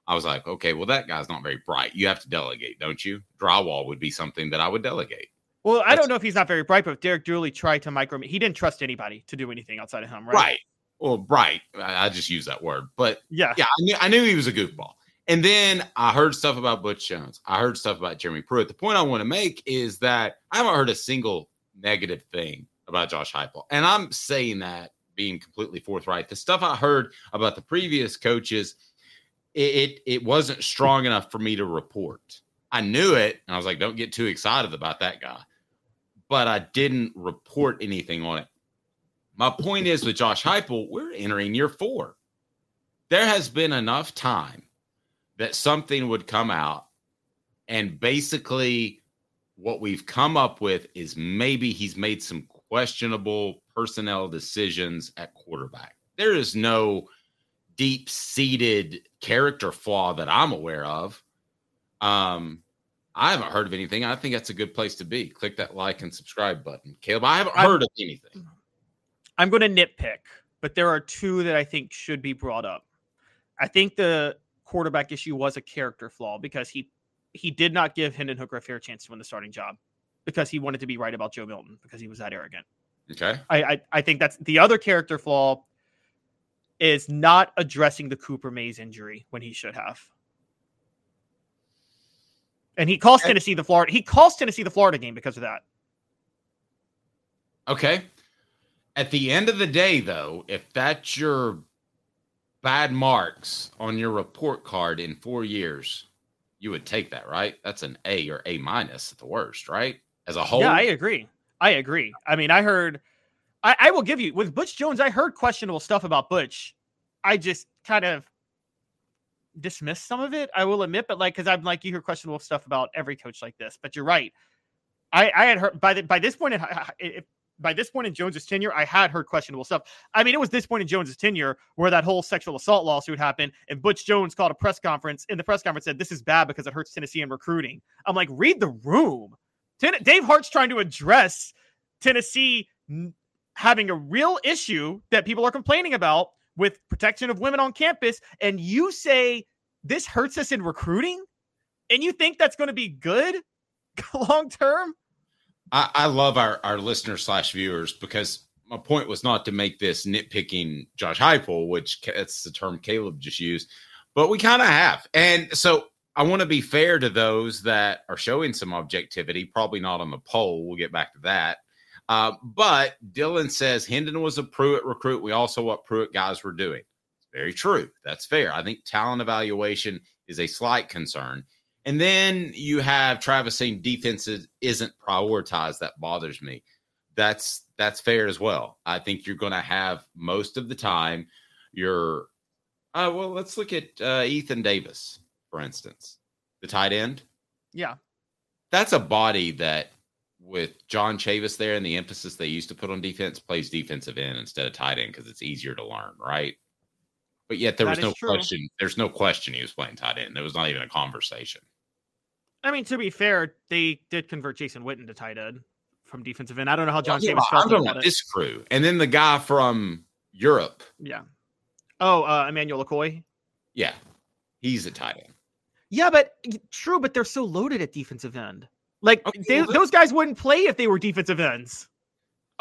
I was like, okay, well, that guy's not very bright. You have to delegate, don't you? Drywall would be something that I would delegate. Well, I don't know if he's not very bright, but Derek Dooley tried to micro. He didn't trust anybody to do anything outside of him, right? Right. Well, bright. I, I just use that word, but Yeah. yeah, I knew, I knew he was a goofball. And then I heard stuff about Butch Jones. I heard stuff about Jeremy Pruitt. The point I want to make is that I haven't heard a single negative thing about Josh Heupel, and I'm saying that being completely forthright. The stuff I heard about the previous coaches, it it, it wasn't strong enough for me to report. I knew it, and I was like, "Don't get too excited about that guy," but I didn't report anything on it. My point is with Josh Heupel, we're entering year four. There has been enough time that something would come out and basically what we've come up with is maybe he's made some questionable personnel decisions at quarterback. There is no deep seated character flaw that I'm aware of. Um, I haven't heard of anything. I think that's a good place to be. Click that like and subscribe button. Caleb, I haven't heard I'm, of anything. I'm going to nitpick, but there are two that I think should be brought up. I think the quarterback issue was a character flaw because he he did not give Hendon Hooker a fair chance to win the starting job because he wanted to be right about Joe Milton because he was that arrogant. Okay. I, I, I think that's the other character flaw is not addressing the Cooper Mays injury when he should have. And he cost Tennessee the Florida. He cost Tennessee the Florida game because of that. Okay. At the end of the day, though, if that's your bad marks on your report card in four years, you would take that, right? That's an A or A minus at the worst, right? As a whole. Yeah, I agree. I agree. I mean, I heard, I, I will give you with Butch Jones, I heard questionable stuff about Butch. I just kind of dismissed some of it, I will admit, but like, because I'm like, you hear questionable stuff about every coach like this, but you're right. I, I had heard by the, by this point, if by this point in Jones's tenure, I had heard questionable stuff. I mean, it was this point in Jones's tenure where that whole sexual assault lawsuit happened, and Butch Jones called a press conference. And the press conference said, "This is bad because it hurts Tennessee in recruiting." I'm like, read the room. Ten- Dave Hart's trying to address Tennessee having a real issue that people are complaining about with protection of women on campus, and you say this hurts us in recruiting, and you think that's going to be good long term? I, I love our, our listeners slash viewers because my point was not to make this nitpicking Josh Heupel, which that's the term Caleb just used, but we kind of have. And so I want to be fair to those that are showing some objectivity, probably not on the poll. We'll get back to that. Uh, but Dylan says Hendon was a Pruitt recruit. We also what Pruitt guys were doing. Very true. That's fair. I think talent evaluation is a slight concern. And then you have Travis saying defense isn't prioritized. That bothers me. That's that's fair as well. I think you're going to have most of the time your. Uh, well, let's look at uh, Ethan Davis, for instance, the tight end. Yeah, that's a body that, with John Chavis there and the emphasis they used to put on defense, plays defensive end instead of tight end because it's easier to learn, right? But yet there that was no true. question. There's no question he was playing tight end. There was not even a conversation. I mean, to be fair, they did convert Jason Witten to tight end from defensive end. I don't know how John well, Chavis felt about this crew, and then the guy from Europe. Yeah. Oh, uh, Emmanuel Okoye. Yeah, he's a tight end. Yeah, but true, but they're so loaded at defensive end. Like okay, they, well, those guys wouldn't play if they were defensive ends.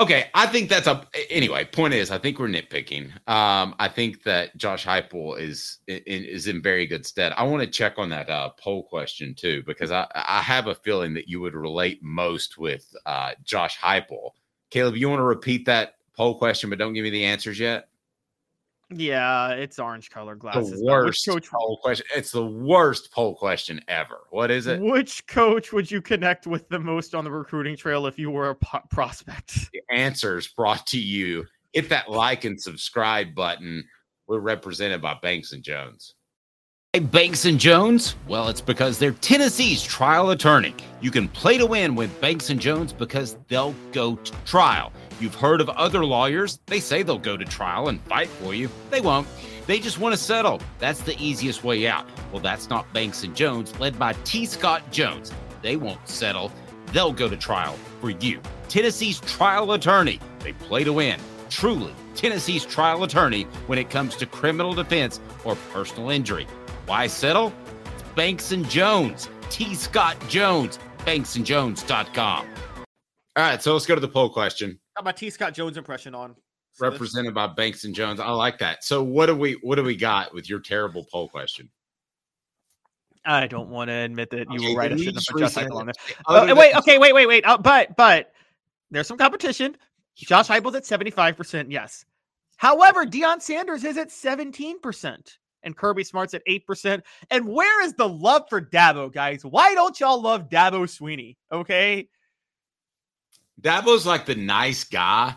Okay, I think that's a anyway. Point is, I think we're nitpicking. Um, I think that Josh Heupel is is in very good stead. I want to check on that uh, poll question too because I I have a feeling that you would relate most with uh, Josh Heupel. Caleb, you want to repeat that poll question, but don't give me the answers yet. Yeah, it's orange color glasses. The worst coach poll question. It's the worst poll question ever. What is it? Which coach would you connect with the most on the recruiting trail if you were a po- prospect? The answers brought to you. Hit that like and subscribe button. We're represented by Banks and Jones. Hey, Banks and Jones? Well, it's because they're Tennessee's trial attorney. You can play to win with Banks and Jones because they'll go to trial. You've heard of other lawyers. They say they'll go to trial and fight for you. They won't. They just want to settle. That's the easiest way out. Well, that's not Banks and Jones, led by T. Scott Jones. They won't settle. They'll go to trial for you. Tennessee's trial attorney. They play to win. Truly, Tennessee's trial attorney when it comes to criminal defense or personal injury. Why settle? It's Banks and Jones. T. Scott Jones. BanksandJones.com. All right, so let's go to the poll question. Got my T. Scott Jones impression on. Represented by Banks and Jones. I like that. So what do we what do we got with your terrible poll question? I don't want to admit that you Okay, were right. I shouldn't have put Josh Heupel on there. Oh, Other and than- wait, okay, wait, wait, wait. Uh, but but there's some competition. Josh Heupel's at 75%, yes. However, Deion Sanders is at 17%, and Kirby Smart's at 8%. And where is the love for Dabo, guys? Why don't y'all love Dabo Swinney? Okay. Dabo's like the nice guy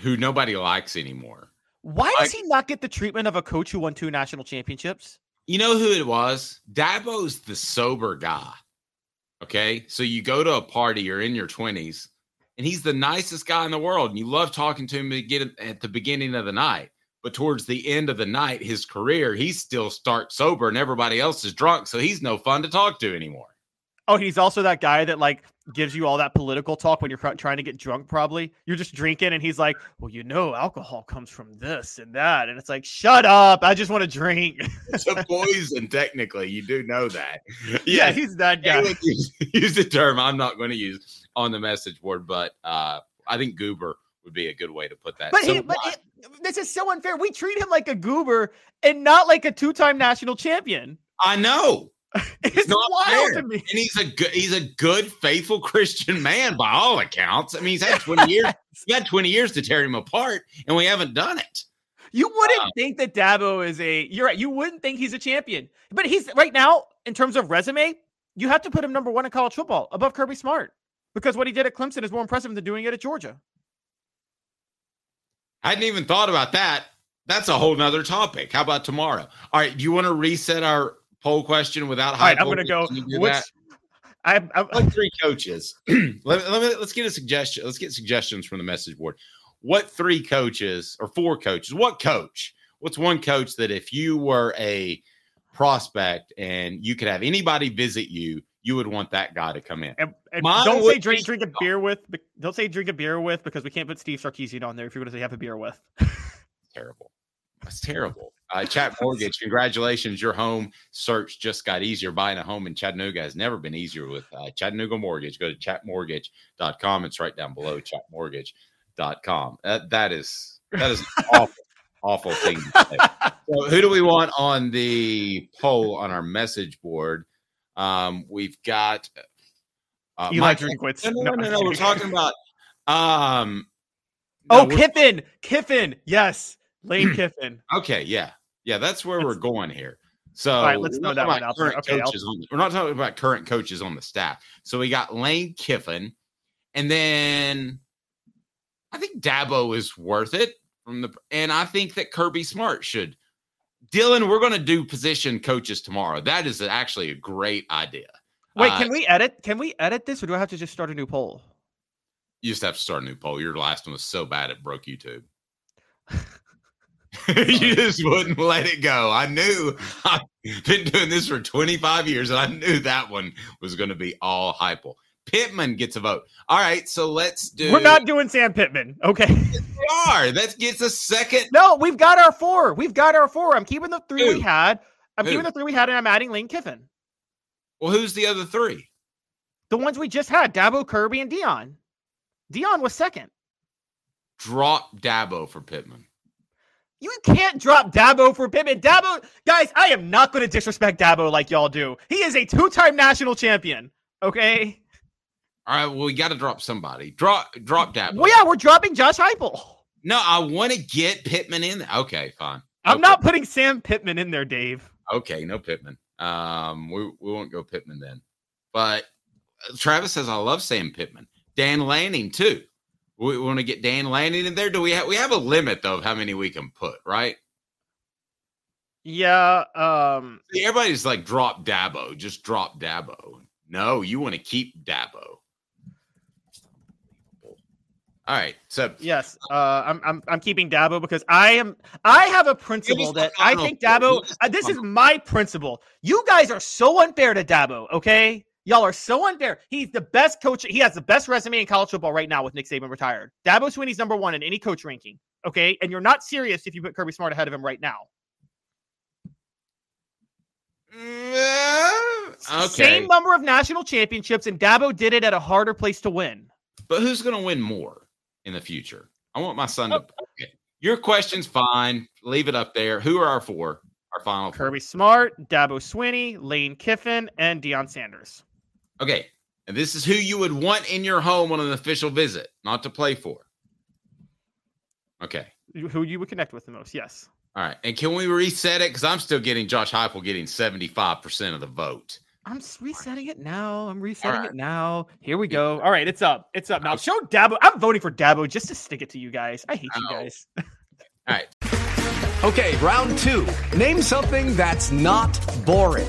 who nobody likes anymore. Why does he not get the treatment of a coach who won two national championships? You know who it was? Dabo's the sober guy. Okay. So you go to a party, you're in your 20s, and he's the nicest guy in the world. And you love talking to him at the beginning of the night. But towards the end of the night, his career, he still starts sober and everybody else is drunk. So he's no fun to talk to anymore. Oh, he's also that guy that like gives you all that political talk when you're trying to get drunk. Probably you're just drinking, and he's like, "Well, you know, alcohol comes from this and that," and it's like, "Shut up! I just want to drink." It's a poison, technically. You do know that. Yeah, he's that guy. Use, use the term I'm not going to use on the message board, but uh, I think goober would be a good way to put that. But So he, but it, this is so unfair. We treat him like a goober and not like a two-time national champion. I know. It's, not wild fair. to me. And he's a good, he's a good, faithful Christian man by all accounts. I mean, he's had 20 years. He's had 20 years to tear him apart, and we haven't done it. You wouldn't uh. think that Dabo is a. You're right. You wouldn't think he's a champion, but he's right now in terms of resume. You have to put him number one in college football above Kirby Smart because what he did at Clemson is more impressive than doing it at Georgia. I hadn't even thought about that. That's a whole nother topic. How about tomorrow? All right. Do you want to reset our poll question without All right, I'm going to go. Can you do Which that? I, I, like three coaches. let, let me, let's get a suggestion. Let's get suggestions from the message board. What three coaches or four coaches? What coach? What's one coach that if you were a prospect and you could have anybody visit you, you would want that guy to come in? and, and don't say drink drink a beer with. Don't say drink a beer with because we can't put Steve Sarkisian on there if you're going to say have a beer with. terrible. That's terrible. Uh, Chat Mortgage, congratulations. Your home search just got easier. Buying a home in Chattanooga has never been easier with uh, Chattanooga Mortgage. Go to chatmortgage.com. It's right down below chatmortgage.com. That, that is that is awful, awful thing to say. So, who do we want on the poll on our message board? Um, we've got uh, Eli Mike- Drinkwitz. No, no, No, no, no, We're talking about um, oh, Kiffin, Kiffin, yes, Lane Kiffin. Okay, yeah, yeah, that's where we're going here. So All right, let's we're not that talking one about out there. current Okay, coaches on- we're not talking about current coaches on the staff. So we got Lane Kiffin, and then I think Dabo is worth it from the, and I think that Kirby Smart should. Dylan, we're going to do position coaches tomorrow. That is actually a great idea. Wait, Uh, can we edit? Can we edit this, or do I have to just start a new poll? You just have to start a new poll. Your last one was so bad it broke YouTube. you just wouldn't let it go. I knew I've been doing this for 25 years, and I knew that one was going to be all hype. Pittman gets a vote. All right, so let's do. We're not doing Sam Pittman. Okay. We are. That gets a second. No, we've got our four. We've got our four. I'm keeping the three we had. I'm Who? keeping the three we had, and I'm adding Lane Kiffin. Well, who's the other three? The ones we just had: Dabo, Kirby, and Deion. Deion was second. Drop Dabo for Pittman. You can't drop Dabo for Pittman. Dabo, guys, I am not going to disrespect Dabo like y'all do. He is a two-time national champion. Okay. All right, well, we got to drop somebody. Drop, drop Dabo. Well, yeah, we're dropping Josh Heupel. No, I want to get Pittman in. there. Okay, fine. I'm not putting Sam Pittman in there, Dave. Okay, no Pittman. Um, we, we won't go Pittman then. But uh, Travis says I love Sam Pittman. Dan Lanning too. We, want to get Dan Lanning in there. Do we have we have a limit though of how many we can put, right? Yeah. Um. See, everybody's like drop Dabo, just drop Dabo. No, you want to keep Dabo. All right, so Yes, uh, I'm, I'm I'm keeping Dabo because I am I have a principle that I think Dabo. uh, this is my principle. You guys are so unfair to Dabo. Okay, y'all are so unfair. He's the best coach. He has the best resume in college football right now with Nick Saban retired. Dabo Swinney's number one in any coach ranking. Okay, and you're not serious if you put Kirby Smart ahead of him right now. Mm, okay. Same number of national championships, and Dabo did it at a harder place to win. But who's going to win more in the future? I want my son Oh. to. Okay. Your question's fine. Leave it up there. Who are our four? our final. Kirby Smart, Dabo Swinney, Lane Kiffin, and Deion Sanders. Okay, and this is who you would want in your home on an official visit, not to play for. Okay. Who you would connect with the most? Yes. All right, and can we reset it? Because I'm still getting Josh Heupel getting 75 percent of the vote. I'm resetting it now. I'm resetting right. it now. Here we go. All right, it's up. It's up now. Show Dabo. I'm voting for Dabo just to stick it to you guys. I hate you guys. All right. Okay, round two. Name something that's not boring.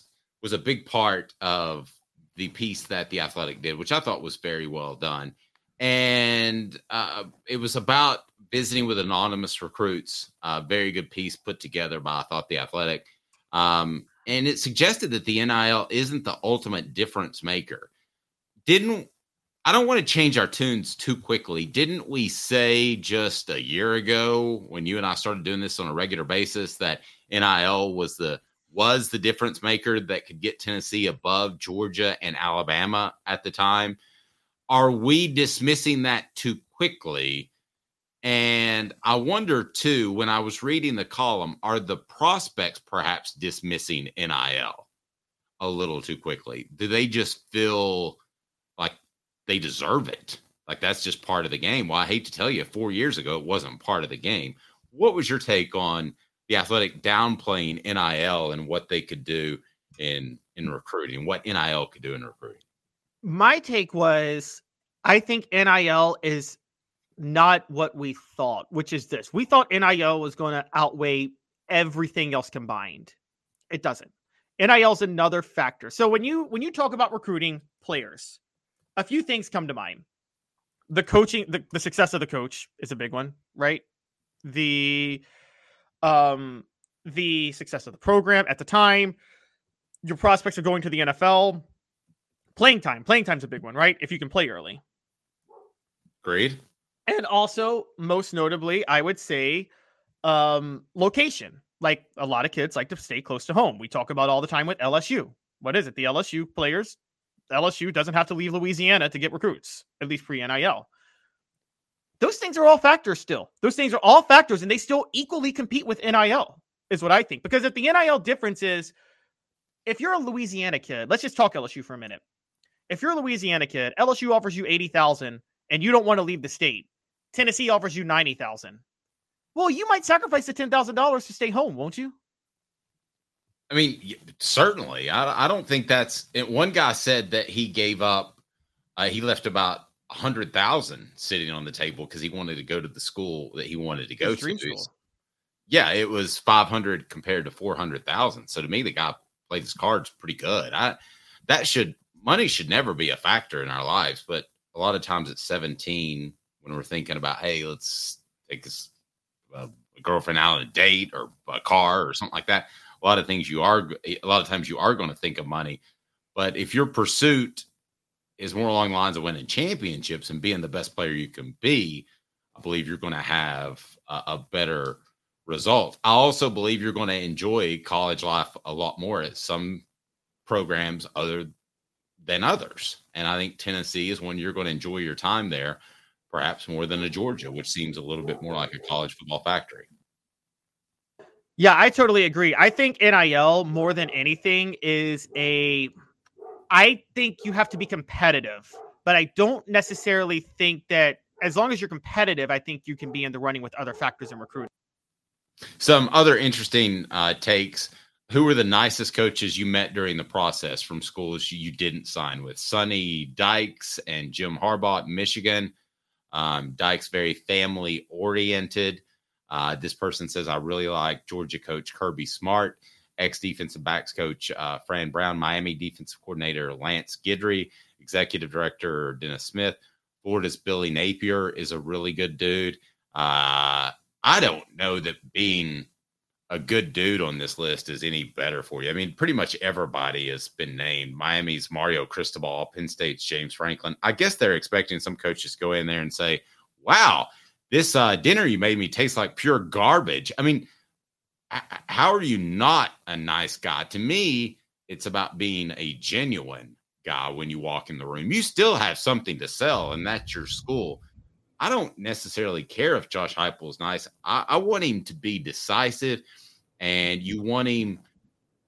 was a big part of the piece that the Athletic did, which I thought was very well done. And uh, it was about visiting with anonymous recruits. A very good piece put together by I thought the Athletic, um, and it suggested that the NIL isn't the ultimate difference maker. Didn't I don't want to change our tunes too quickly. Didn't we say just a year ago when you and I started doing this on a regular basis that NIL was the was the difference maker that could get Tennessee above Georgia and Alabama at the time? Are we dismissing that too quickly? And I wonder too, when I was reading the column, are the prospects perhaps dismissing NIL a little too quickly? Do they just feel like they deserve it? Like that's just part of the game. Well, I hate to tell you, four years ago, it wasn't part of the game. What was your take on the athletic downplaying NIL and what they could do in in recruiting, what NIL could do in recruiting? My take was I think NIL is not what we thought, which is this. We thought NIL was going to outweigh everything else combined. It doesn't. NIL is another factor. So when you when you talk about recruiting players, a few things come to mind. The coaching, the, the success of the coach is a big one, right? The um the success of the program at the time. Your prospects are going to the NFL. Playing time. Playing time's a big one, right? If you can play early. Great. And also, most notably, I would say um, location. Like a lot of kids like to stay close to home. We talk about all the time with LSU. What is it? The LSU players, LSU doesn't have to leave Louisiana to get recruits, at least pre NIL. Those things are all factors still. Those things are all factors, and they still equally compete with NIL, is what I think. Because if the NIL difference is, if you're a Louisiana kid, let's just talk LSU for a minute. If you're a Louisiana kid, LSU offers you 80,000 and you don't want to leave the state. Tennessee offers you 90,000. Well, you might sacrifice the $10,000 to stay home, won't you? I mean, certainly. I, I don't think that's one guy said that he gave up, uh, he left about a hundred thousand sitting on the table because he wanted to go to the school that he wanted to go to. School. Yeah, it was 500 compared to 400,000. So to me, the guy played his cards pretty good. I, that should, money should never be a factor in our lives, but a lot of times at 17, when we're thinking about, hey, let's take this uh, girlfriend out on a date or a car or something like that. A lot of things you are, a lot of times you are going to think of money. But if your pursuit is more along the lines of winning championships and being the best player you can be, I believe you're going to have a, a better result. I also believe you're going to enjoy college life a lot more at some programs other than others. And I think Tennessee is when you're going to enjoy your time there perhaps more than a Georgia, which seems a little bit more like a college football factory. Yeah, I totally agree. I think NIL more than anything is a I think you have to be competitive, but I don't necessarily think that as long as you're competitive, I think you can be in the running with other factors in recruiting. Some other interesting uh, takes. Who were the nicest coaches you met during the process from schools you didn't sign with? Sonny Dykes and Jim Harbaugh Michigan. Um, Dyke's very family oriented. Uh, this person says, I really like Georgia coach Kirby Smart, ex defensive backs coach uh, Fran Brown, Miami defensive coordinator Lance Guidry, executive director Dennis Smith. Florida's Billy Napier is a really good dude. Uh, I don't know that being a good dude on this list is any better for you. I mean, pretty much everybody has been named. Miami's Mario Cristobal, Penn State's James Franklin. I guess they're expecting some coaches go in there and say, "Wow, this uh, dinner you made me taste like pure garbage." I mean, how are you not a nice guy? To me, it's about being a genuine guy when you walk in the room. You still have something to sell, and that's your school. I don't necessarily care if Josh Heupel is nice. I, I want him to be decisive, and you want him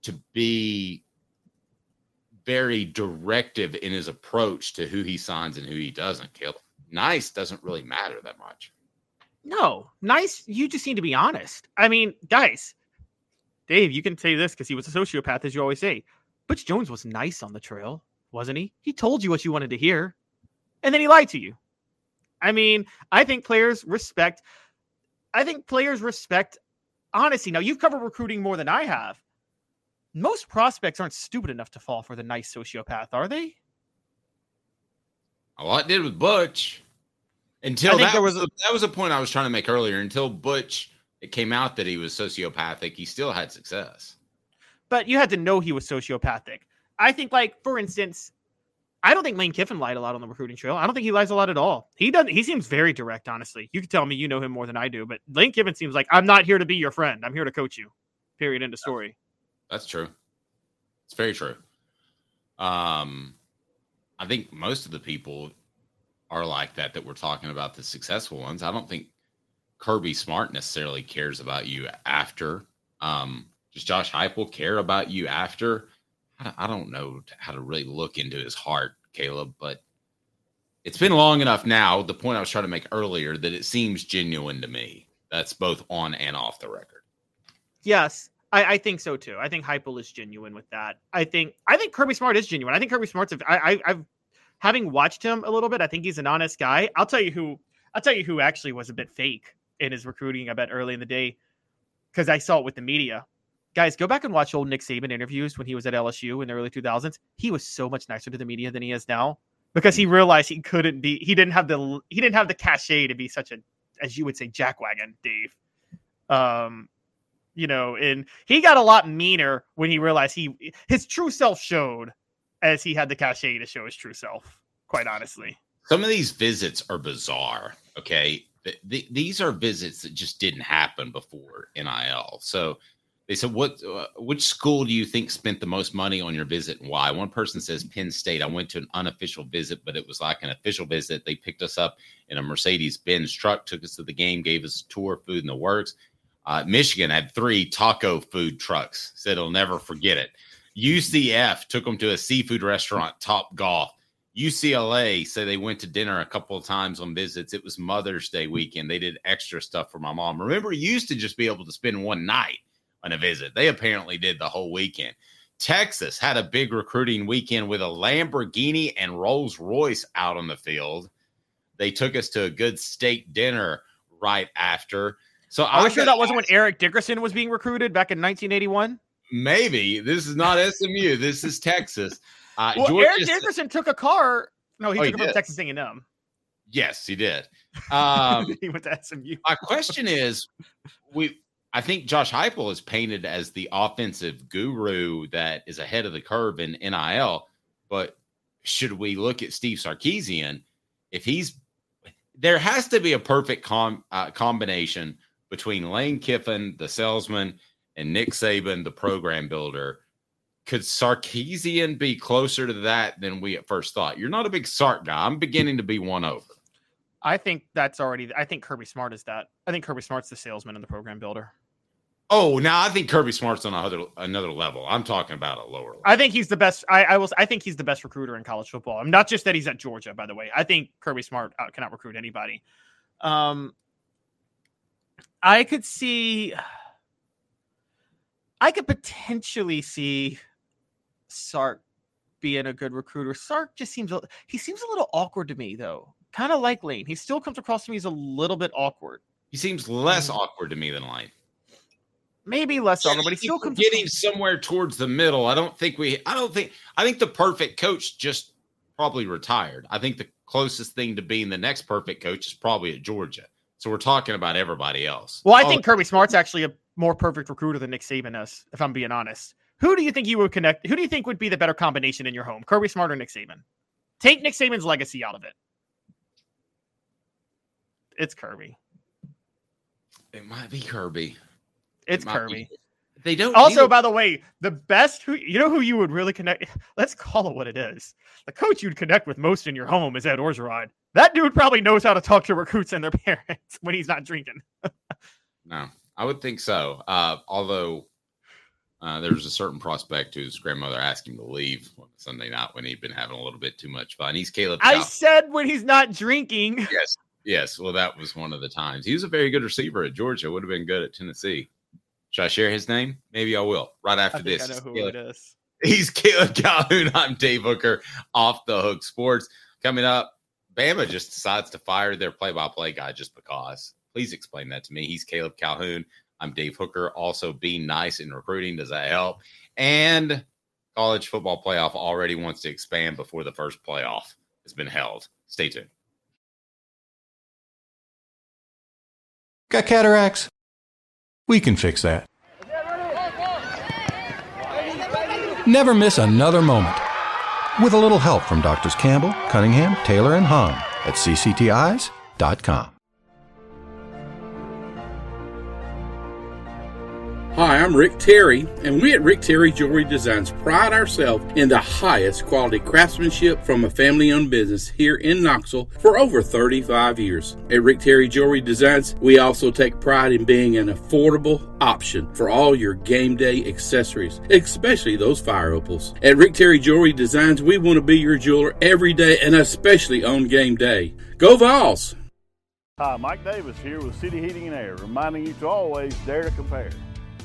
to be very directive in his approach to who he signs and who he doesn't. Kill nice doesn't really matter that much. No, nice. You just need to be honest. I mean, guys, Dave, you can say this because he was a sociopath, as you always say. Butch Jones was nice on the trail, wasn't he? He told you what you wanted to hear, and then he lied to you. I mean, I think players respect. I think players respect honesty. Now, you've covered recruiting more than I have. Most prospects aren't stupid enough to fall for the nice sociopath, are they? Oh, a lot did with Butch. Until that there was, was a, that was a point I was trying to make earlier. Until Butch, it came out that he was sociopathic. He still had success. But you had to know he was sociopathic. I think, like for instance, I don't think Lane Kiffin lied a lot on the recruiting trail. I don't think he lies a lot at all. He doesn't. He seems very direct, honestly. You can tell me you know him more than I do, but Lane Kiffin seems like I'm not here to be your friend. I'm here to coach you. Period. End of story. That's true. It's very true. Um, I think most of the people are like that that we're talking about the successful ones. I don't think Kirby Smart necessarily cares about you after. Um, does Josh Heupel care about you after? I don't know how to really look into his heart, Caleb, but it's been long enough now. The point I was trying to make earlier that it seems genuine to me. That's both on and off the record. Yes, I, I think so too. I think Heupel is genuine with that. I think I think Kirby Smart is genuine. I think Kirby Smart's. I, I, I've having watched him a little bit. I think he's an honest guy. I'll tell you who. I'll tell you who actually was a bit fake in his recruiting. I bet early in the day because I saw it with the media. Guys, go back and watch old Nick Saban interviews when he was at LSU in the early 2000s. He was so much nicer to the media than he is now because he realized he couldn't be. He didn't have the. He didn't have the cachet to be such a, as you would say, jackwagon, Dave. Um, you know, and he got a lot meaner when he realized he his true self showed as he had the cachet to show his true self. Quite honestly, Some of these visits are bizarre. Okay. Th- th- these are visits that just didn't happen before NIL. So they said, "What? Uh, which school do you think spent the most money on your visit and why?" One person says Penn State. I went to an unofficial visit, but it was like an official visit. They picked us up in a Mercedes Benz truck, took us to the game, gave us a tour, food in the works. Uh, Michigan had three taco food trucks. Said he'll never forget it. UCF took them to a seafood restaurant, Top Golf. UCLA said they went to dinner a couple of times on visits. It was Mother's Day weekend. They did extra stuff for my mom. Remember, you used to just be able to spend one night on a visit. They apparently did the whole weekend. Texas had a big recruiting weekend with a Lamborghini and Rolls Royce out on the field. They took us to a good steak dinner right after. So I'm sure that wasn't when Eric Dickerson was being recruited back in 1981? Maybe this is not SMU. This is Texas. Uh, Well, Georgia Eric Dickerson took a car. No, he Oh, took he it from. Texas A&M. Yes, he did. Um, he went to SMU. my question is, we I think Josh Heupel is painted as the offensive guru that is ahead of the curve in NIL, but should we look at Steve Sarkisian if he's there has to be a perfect com, uh, combination between Lane Kiffin, the salesman, and Nick Saban, the program builder. Could Sarkisian be closer to that than we at first thought? You're not a big Sark guy. I'm beginning to be one over. I think that's already. I think Kirby Smart is that. I think Kirby Smart's the salesman and the program builder. Oh, now I think Kirby Smart's on another another level. I'm talking about a lower level. I think he's the best. I, I will. I think he's the best recruiter in college football. I'm not just that he's at Georgia, by the way. I think Kirby Smart out, cannot recruit anybody. Um, I could see. I could potentially see Sark being a good recruiter. Sark just seems a- he seems a little awkward to me though. Kind of like Lane. He still comes across to me as a little bit awkward. He seems less mm. awkward to me than Lane. Maybe less awkward, but he still comes getting somewhere towards the middle. I don't think we. I don't think. I think the perfect coach just probably retired. I think the closest thing to being the next perfect coach is probably at Georgia. So we're talking about everybody else. Well, I Oh, think Kirby Smart's actually a more perfect recruiter than Nick Saban is, if I'm being honest. Who do you think you would connect? Who do you think would be the better combination in your home? Kirby Smart or Nick Saban? Take Nick Saban's legacy out of it. It's Kirby. It might be Kirby. It's It Kirby. be- They don't. Also, by the way, the best who you know who you would really connect. Let's call it what it is. The coach you'd connect with most in your home is Ed Orgeron. That dude probably knows how to talk to recruits and their parents when he's not drinking. No, I would think so. Uh, although uh, was a certain prospect whose grandmother asked him to leave on Sunday night when he'd been having a little bit too much fun. He's Caleb. I said when he's not drinking. yes, yes. Well, that was one of the times. He was a very good receiver at Georgia. Would have been good at Tennessee. Should I share his name? Maybe I will. Right after this, I know who Caleb- it is. He's Caleb Calhoun. I'm Dave Hooker, off the hook sports. Coming up, Bama just decides to fire their play by play guy just because. Please explain that to me. He's Caleb Calhoun. I'm Dave Hooker. Also, being nice in recruiting, does that help? And college football playoff already wants to expand before the first playoff has been held. Stay tuned. Got cataracts? We can fix that. Never miss another moment. With a little help from Doctors Campbell, Cunningham, Taylor, and Hahn at cctis.com. Hi, I'm Rick Terry, and we at Rick Terry Jewelry Designs pride ourselves in the highest quality craftsmanship from a family owned business here in Knoxville for over 35 years. At Rick Terry Jewelry Designs, we also take pride in being an affordable option for all your game day accessories, especially those fire opals. At Rick Terry Jewelry Designs, we want to be your jeweler every day and especially on game day. Go Vols! Hi, Mike Davis here with City Heating and Air, reminding you to always dare to compare.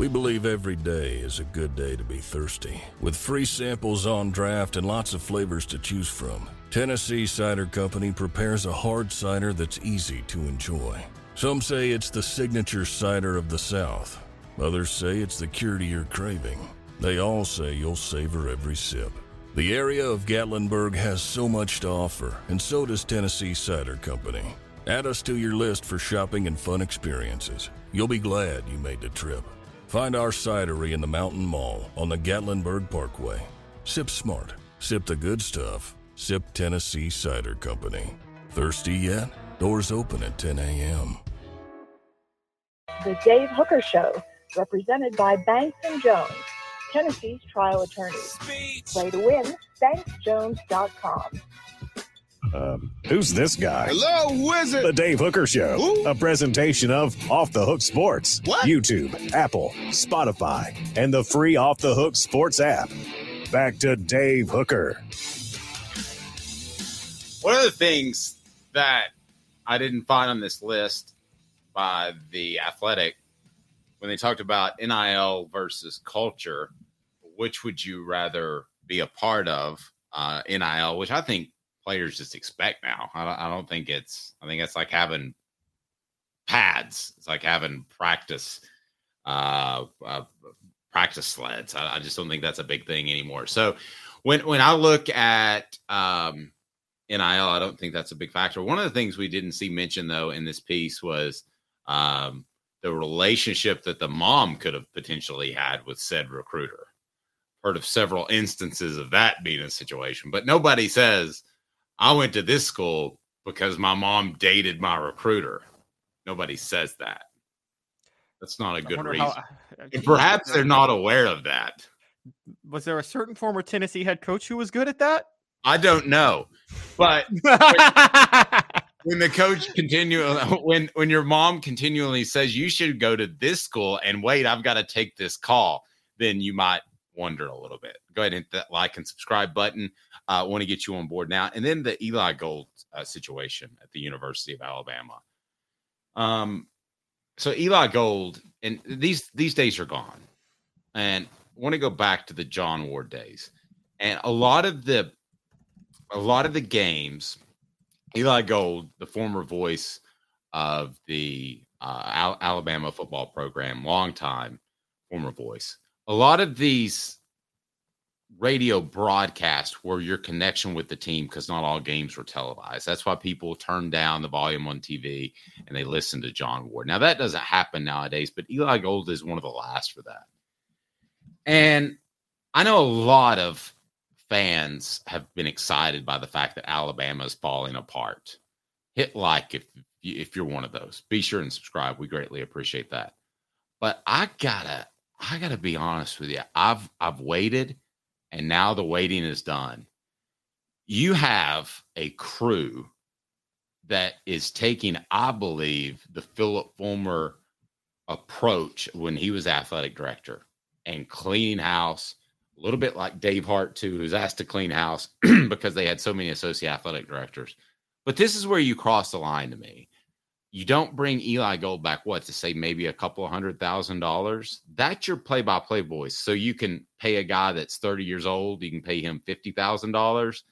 We believe every day is a good day to be thirsty. With free samples on draft and lots of flavors to choose from, Tennessee Cider Company prepares a hard cider that's easy to enjoy. Some say it's the signature cider of the South. Others say it's the cure to your craving. They all say you'll savor every sip. The area of Gatlinburg has so much to offer, and so does Tennessee Cider Company. Add us to your list for shopping and fun experiences. You'll be glad you made the trip. Find our cidery in the Mountain Mall on the Gatlinburg Parkway. Sip smart, sip the good stuff. Sip Tennessee Cider Company. Thirsty yet? Doors open at 10 a.m. The Dave Hooker Show, represented by Banks and Jones, Tennessee's trial attorneys. Play to win, banksjones.com. Um, who's this guy? Hello, wizard. The Dave Hooker Show, a presentation of Off the Hook Sports, What? YouTube, Apple, Spotify, and the free Off the Hook Sports app. Back to Dave Hooker. One of the things that I didn't find on this list by the Athletic when they talked about NIL versus culture, which would you rather be a part of? Uh, NIL, which I think players just expect now. I don't, I don't think it's. I think it's like having pads. It's like having practice, uh, uh practice sleds. I, I just don't think that's a big thing anymore. So when when I look at um, NIL, I don't think that's a big factor. One of the things we didn't see mentioned though in this piece was um, the relationship that the mom could have potentially had with said recruiter. Heard of several instances of that being a situation, but nobody says I went to this school because my mom dated my recruiter. Nobody says that. That's not a good reason. how- and perhaps they're not aware of that. Was there a certain former Tennessee head coach who was good at that? I don't know, but when the coach continue when when your mom continually says you should go to this school and wait, I've got to take this call, then you might wonder a little bit. Go ahead and hit that like and subscribe button. I uh, want to get you on board now, and then the Eli Gold uh, situation at the University of Alabama. Um, so Eli Gold, and these these days are gone, and want to go back to the John Ward days, and a lot of the a lot of the games. Eli Gold, the former voice of the uh, Al- Alabama football program, long time former voice. A lot of these radio broadcasts were your connection with the team because not all games were televised. That's why people turn down the volume on TV and they listen to John Ward. Now that doesn't happen nowadays, but Eli Gold is one of the last for that. And I know a lot of fans have been excited by the fact that Alabama is falling apart. Hit like if if you're one of those. Be sure and subscribe. We greatly appreciate that. But I gotta I gotta be honest with you. I've I've waited and now the waiting is done. You have a crew that is taking, I believe, the Phillip Fulmer approach when he was athletic director and cleaning house, a little bit like Dave Hart, too, who's asked to clean house because they had so many associate athletic directors. But this is where you cross the line to me you don't bring Eli Gold back, what to say, maybe a couple hundred thousand dollars. That's your play by play voice. So you can pay a guy that's 30 years old, you can pay him $50,000.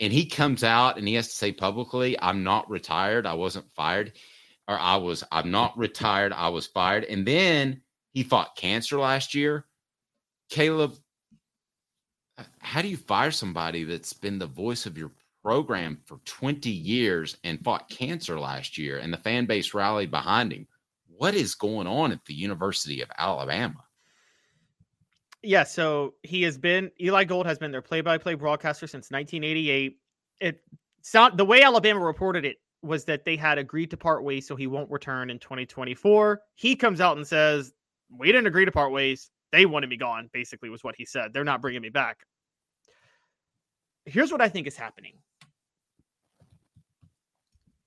And he comes out and he has to say publicly, I'm not retired. I wasn't fired. Or I was, I'm not retired. I was fired. And then he fought cancer last year. Caleb, how do you fire somebody that's been the voice of your program for 20 years and fought cancer last year, and the fan base rallied behind him. What is going on at the University of Alabama? Yeah, so he has been Eli Gold has been their play-by-play broadcaster since 1988. It sound the way Alabama reported it was that they had agreed to part ways, so he won't return in 2024. He comes out and says, "We didn't agree to part ways. They wanted me gone." Basically, was what he said. They're not bringing me back. Here's what I think is happening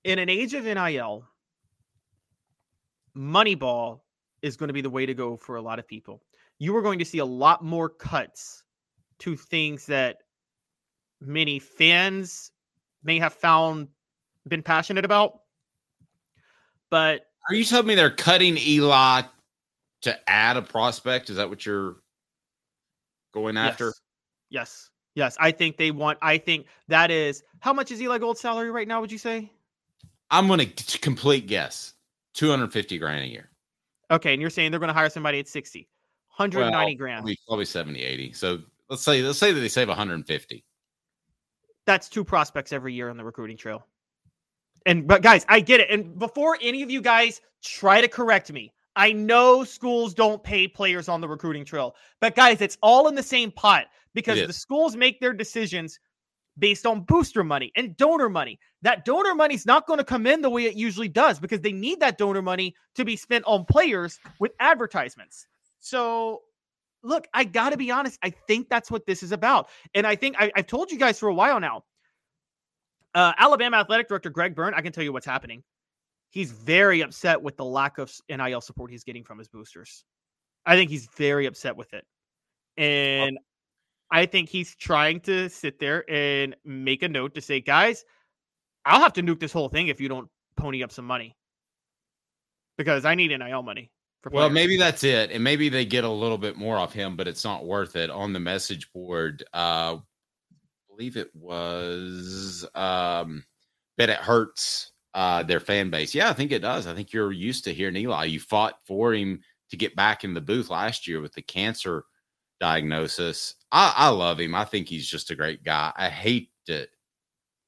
in an age of NIL, Moneyball is going to be the way to go for a lot of people. You are going to see a lot more cuts to things that many fans may have found been passionate about. But are you telling me they're cutting Eli to add a prospect? Is that what you're going after? Yes. Yes. Yes. I think they want, I think that is how much is Eli Gold's salary right now, would you say? I'm going to complete guess 250 grand a year. Okay, and you're saying they're going to hire somebody at 60, 190 well, grand. Probably, probably 70, 80. So let's say let's say that they save 150. That's two prospects every year on the recruiting trail. And but guys, I get it. And before any of you guys try to correct me, I know schools don't pay players on the recruiting trail, but guys, it's all in the same pot because the schools make their decisions based on booster money and donor money. That donor money is not going to come in the way it usually does because they need that donor money to be spent on players with advertisements. So, look, I got to be honest. I think that's what this is about. And I think I, have told you guys for a while now. Uh, Alabama athletic director Greg Byrne, I can tell you what's happening. He's very upset with the lack of NIL support he's getting from his boosters. I think he's very upset with it. And I think he's trying to sit there and make a note to say, guys, I'll have to nuke this whole thing if you don't pony up some money because I need NIL money. well, maybe that's it, and maybe they get a little bit more off him, but it's not worth it. On the message board, uh, I believe it was um, bet it hurts uh, their fan base. Yeah, I think it does. I think you're used to hearing Eli. You fought for him to get back in the booth last year with the cancer diagnosis. I, I love him. I think he's just a great guy. I hate to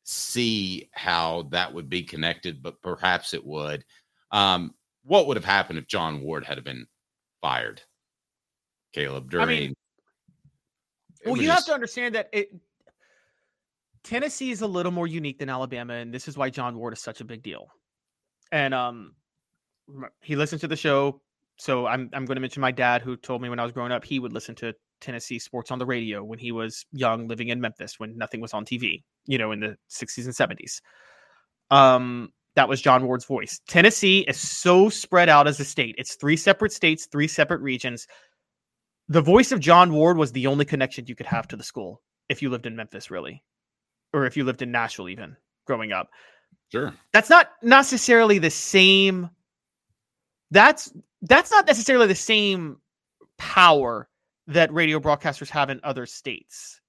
see how that would be connected, but perhaps it would. Um, what would have happened if John Ward had been fired, Caleb? During, I mean, well, you just... have to understand that it, Tennessee is a little more unique than Alabama, and this is why John Ward is such a big deal. And um, he listens to the show so I'm I'm going to mention my dad who told me when I was growing up he would listen to Tennessee sports on the radio when he was young living in Memphis when nothing was on TV, you know, in the 60s and 70s. Um that was John Ward's voice. Tennessee is so spread out as a state. It's three separate states, three separate regions. The voice of John Ward was the only connection you could have to the school if you lived in Memphis really or if you lived in Nashville even growing up. Sure. That's not necessarily the same that's that's not necessarily the same power that radio broadcasters have in other states.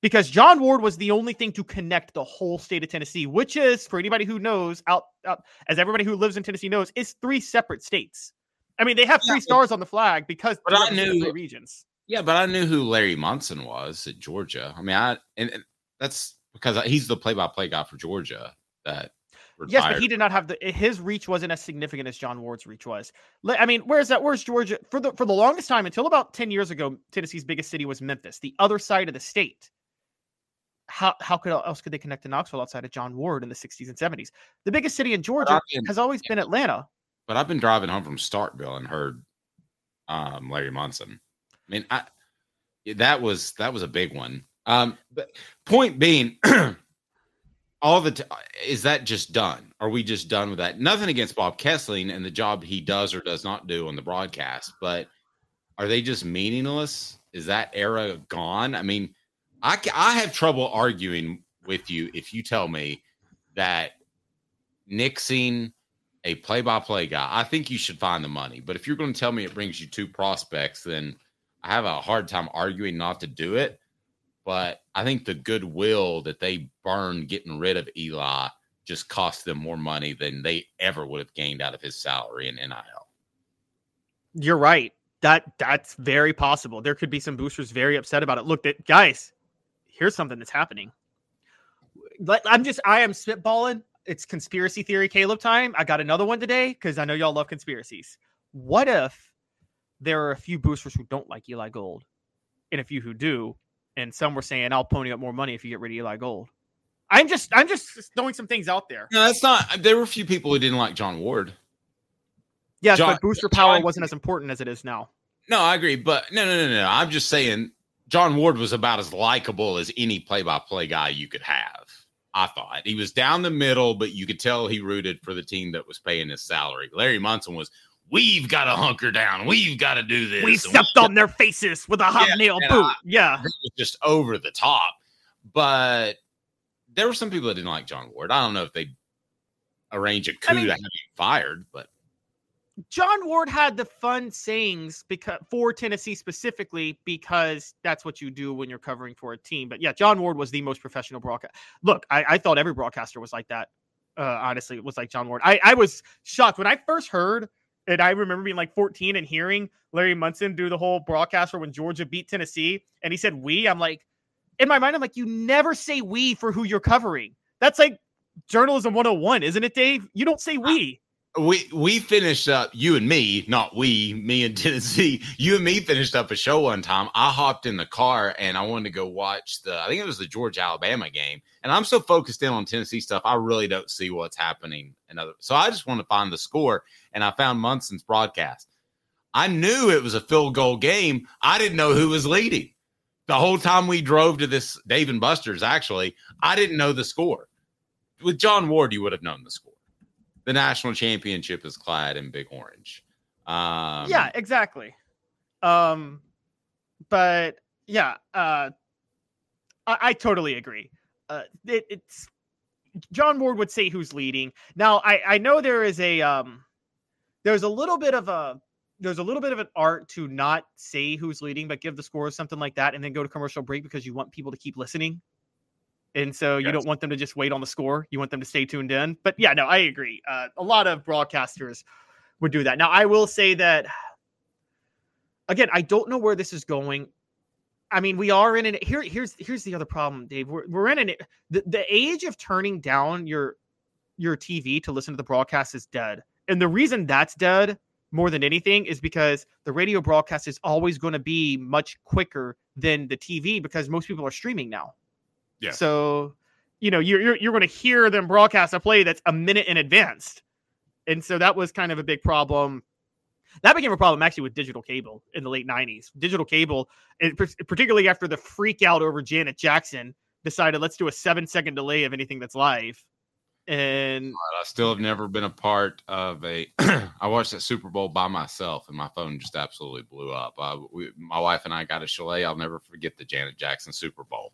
Because John Ward was the only thing to connect the whole state of Tennessee, which is, for anybody who knows, out, out as everybody who lives in Tennessee knows, is three separate states. I mean, they have three stars on the flag because But I knew- regions. Yeah, but I knew who Larry Munson was at Georgia. I mean, I and, and that's because he's the play-by-play guy for Georgia. That Yes, but he did not have the his reach wasn't as significant as John Ward's reach was. I mean, where's that? Where's Georgia? For the for the longest time, until about ten years ago, Tennessee's biggest city was Memphis, the other side of the state. How how could else could they connect to Knoxville outside of John Ward in the '60s and '70s? The biggest city in Georgia been- has always been Atlanta. But I've been driving home from Starkville and heard um, Larry Munson. I mean, I that was that was a big one. Um, but point being, all the t- is that just done? Are we just done with that? Nothing against Bob Kesling and the job he does or does not do on the broadcast, but are they just meaningless? Is that era gone? I mean, I I have trouble arguing with you if you tell me that nixing a play-by-play guy. I think you should find the money. But if you're going to tell me it brings you two prospects, then I have a hard time arguing not to do it. But I think the goodwill that they burned getting rid of Eli just cost them more money than they ever would have gained out of his salary in NIL. You're right. That that's very possible. There could be some boosters very upset about it. Look, that guys, here's something that's happening. I'm just I am spitballing. It's conspiracy theory Caleb time. I got another one today because I know y'all love conspiracies. What if there are a few boosters who don't like Eli Gold and a few who do, and some were saying I'll pony up more money if you get rid of Eli Gold. I'm just I'm just throwing some things out there. No, that's not. There were a few people who didn't like John Ward. Yes, John- but booster power wasn't as important as it is now. No, I agree, but no, no, no, no. I'm just saying John Ward was about as likable as any play-by-play guy you could have. I thought he was down the middle, but you could tell he rooted for the team that was paying his salary. Larry Munson was, "We've got to hunker down. We've got to do this." We and stepped on their faces with a hobnail and boot. I- yeah. it was just over the top. But there were some people that didn't like John Ward. I don't know if they arrange a coup mean- to have him fired, but John Ward had the fun sayings because for Tennessee specifically because that's what you do when you're covering for a team. But yeah, John Ward was the most professional broadcast. Look, I, I thought every broadcaster was like that. Uh, honestly, it was like John Ward. I, I was shocked when I first heard, and I remember being like 14 and hearing Larry Munson do the whole broadcast for when Georgia beat Tennessee, and he said "we." I'm like, in my mind, I'm like, you never say "we" for who you're covering. That's like journalism 101, isn't it, Dave? You don't say "we." We we finished up you and me not we me and tennessee you and me finished up a show one time. I hopped in the car and i wanted to go watch the i think it was the georgia alabama game. And i'm so focused in on tennessee stuff i really don't see what's happening and other so i just want to find the score and i found munson's broadcast. I knew it was a field goal game. I didn't know who was leading. The whole time we drove to this dave and buster's actually i didn't know the score. With john ward you would have known the score the national championship is clad in big orange. Um, yeah, exactly. Um, but yeah, uh, I, I totally agree. Uh, it, it's John Ward would say who's leading. Now, I I know there is a um, there's a little bit of a there's a little bit of an art to not say who's leading, but give the score or something like that, and then go to commercial break because you want people to keep listening. And so you don't want them to just wait on the score. You want them to stay tuned in. But yeah, no, I agree. Uh, a lot of broadcasters would do that. Now, I will say that again, I don't know where this is going. I mean, we are in an here. Here's here's the other problem, Dave. We're we're in an the, the age of turning down your your TV to listen to the broadcast is dead, and the reason that's dead more than anything is because the radio broadcast is always going to be much quicker than the TV because most people are streaming now. Yeah. So, you know, you're you're, you're going to hear them broadcast a play that's a minute in advance, and so that was kind of a big problem. That became a problem actually with digital cable in the late '90s. Digital cable, eh, particularly after the freak out over Janet Jackson, decided let's do a seven second delay of anything that's live, and I still have never been a part of a. I watched that Super Bowl by myself, and my phone just absolutely blew up. I, we, my wife and I got a chalet. I'll never forget the Janet Jackson Super Bowl.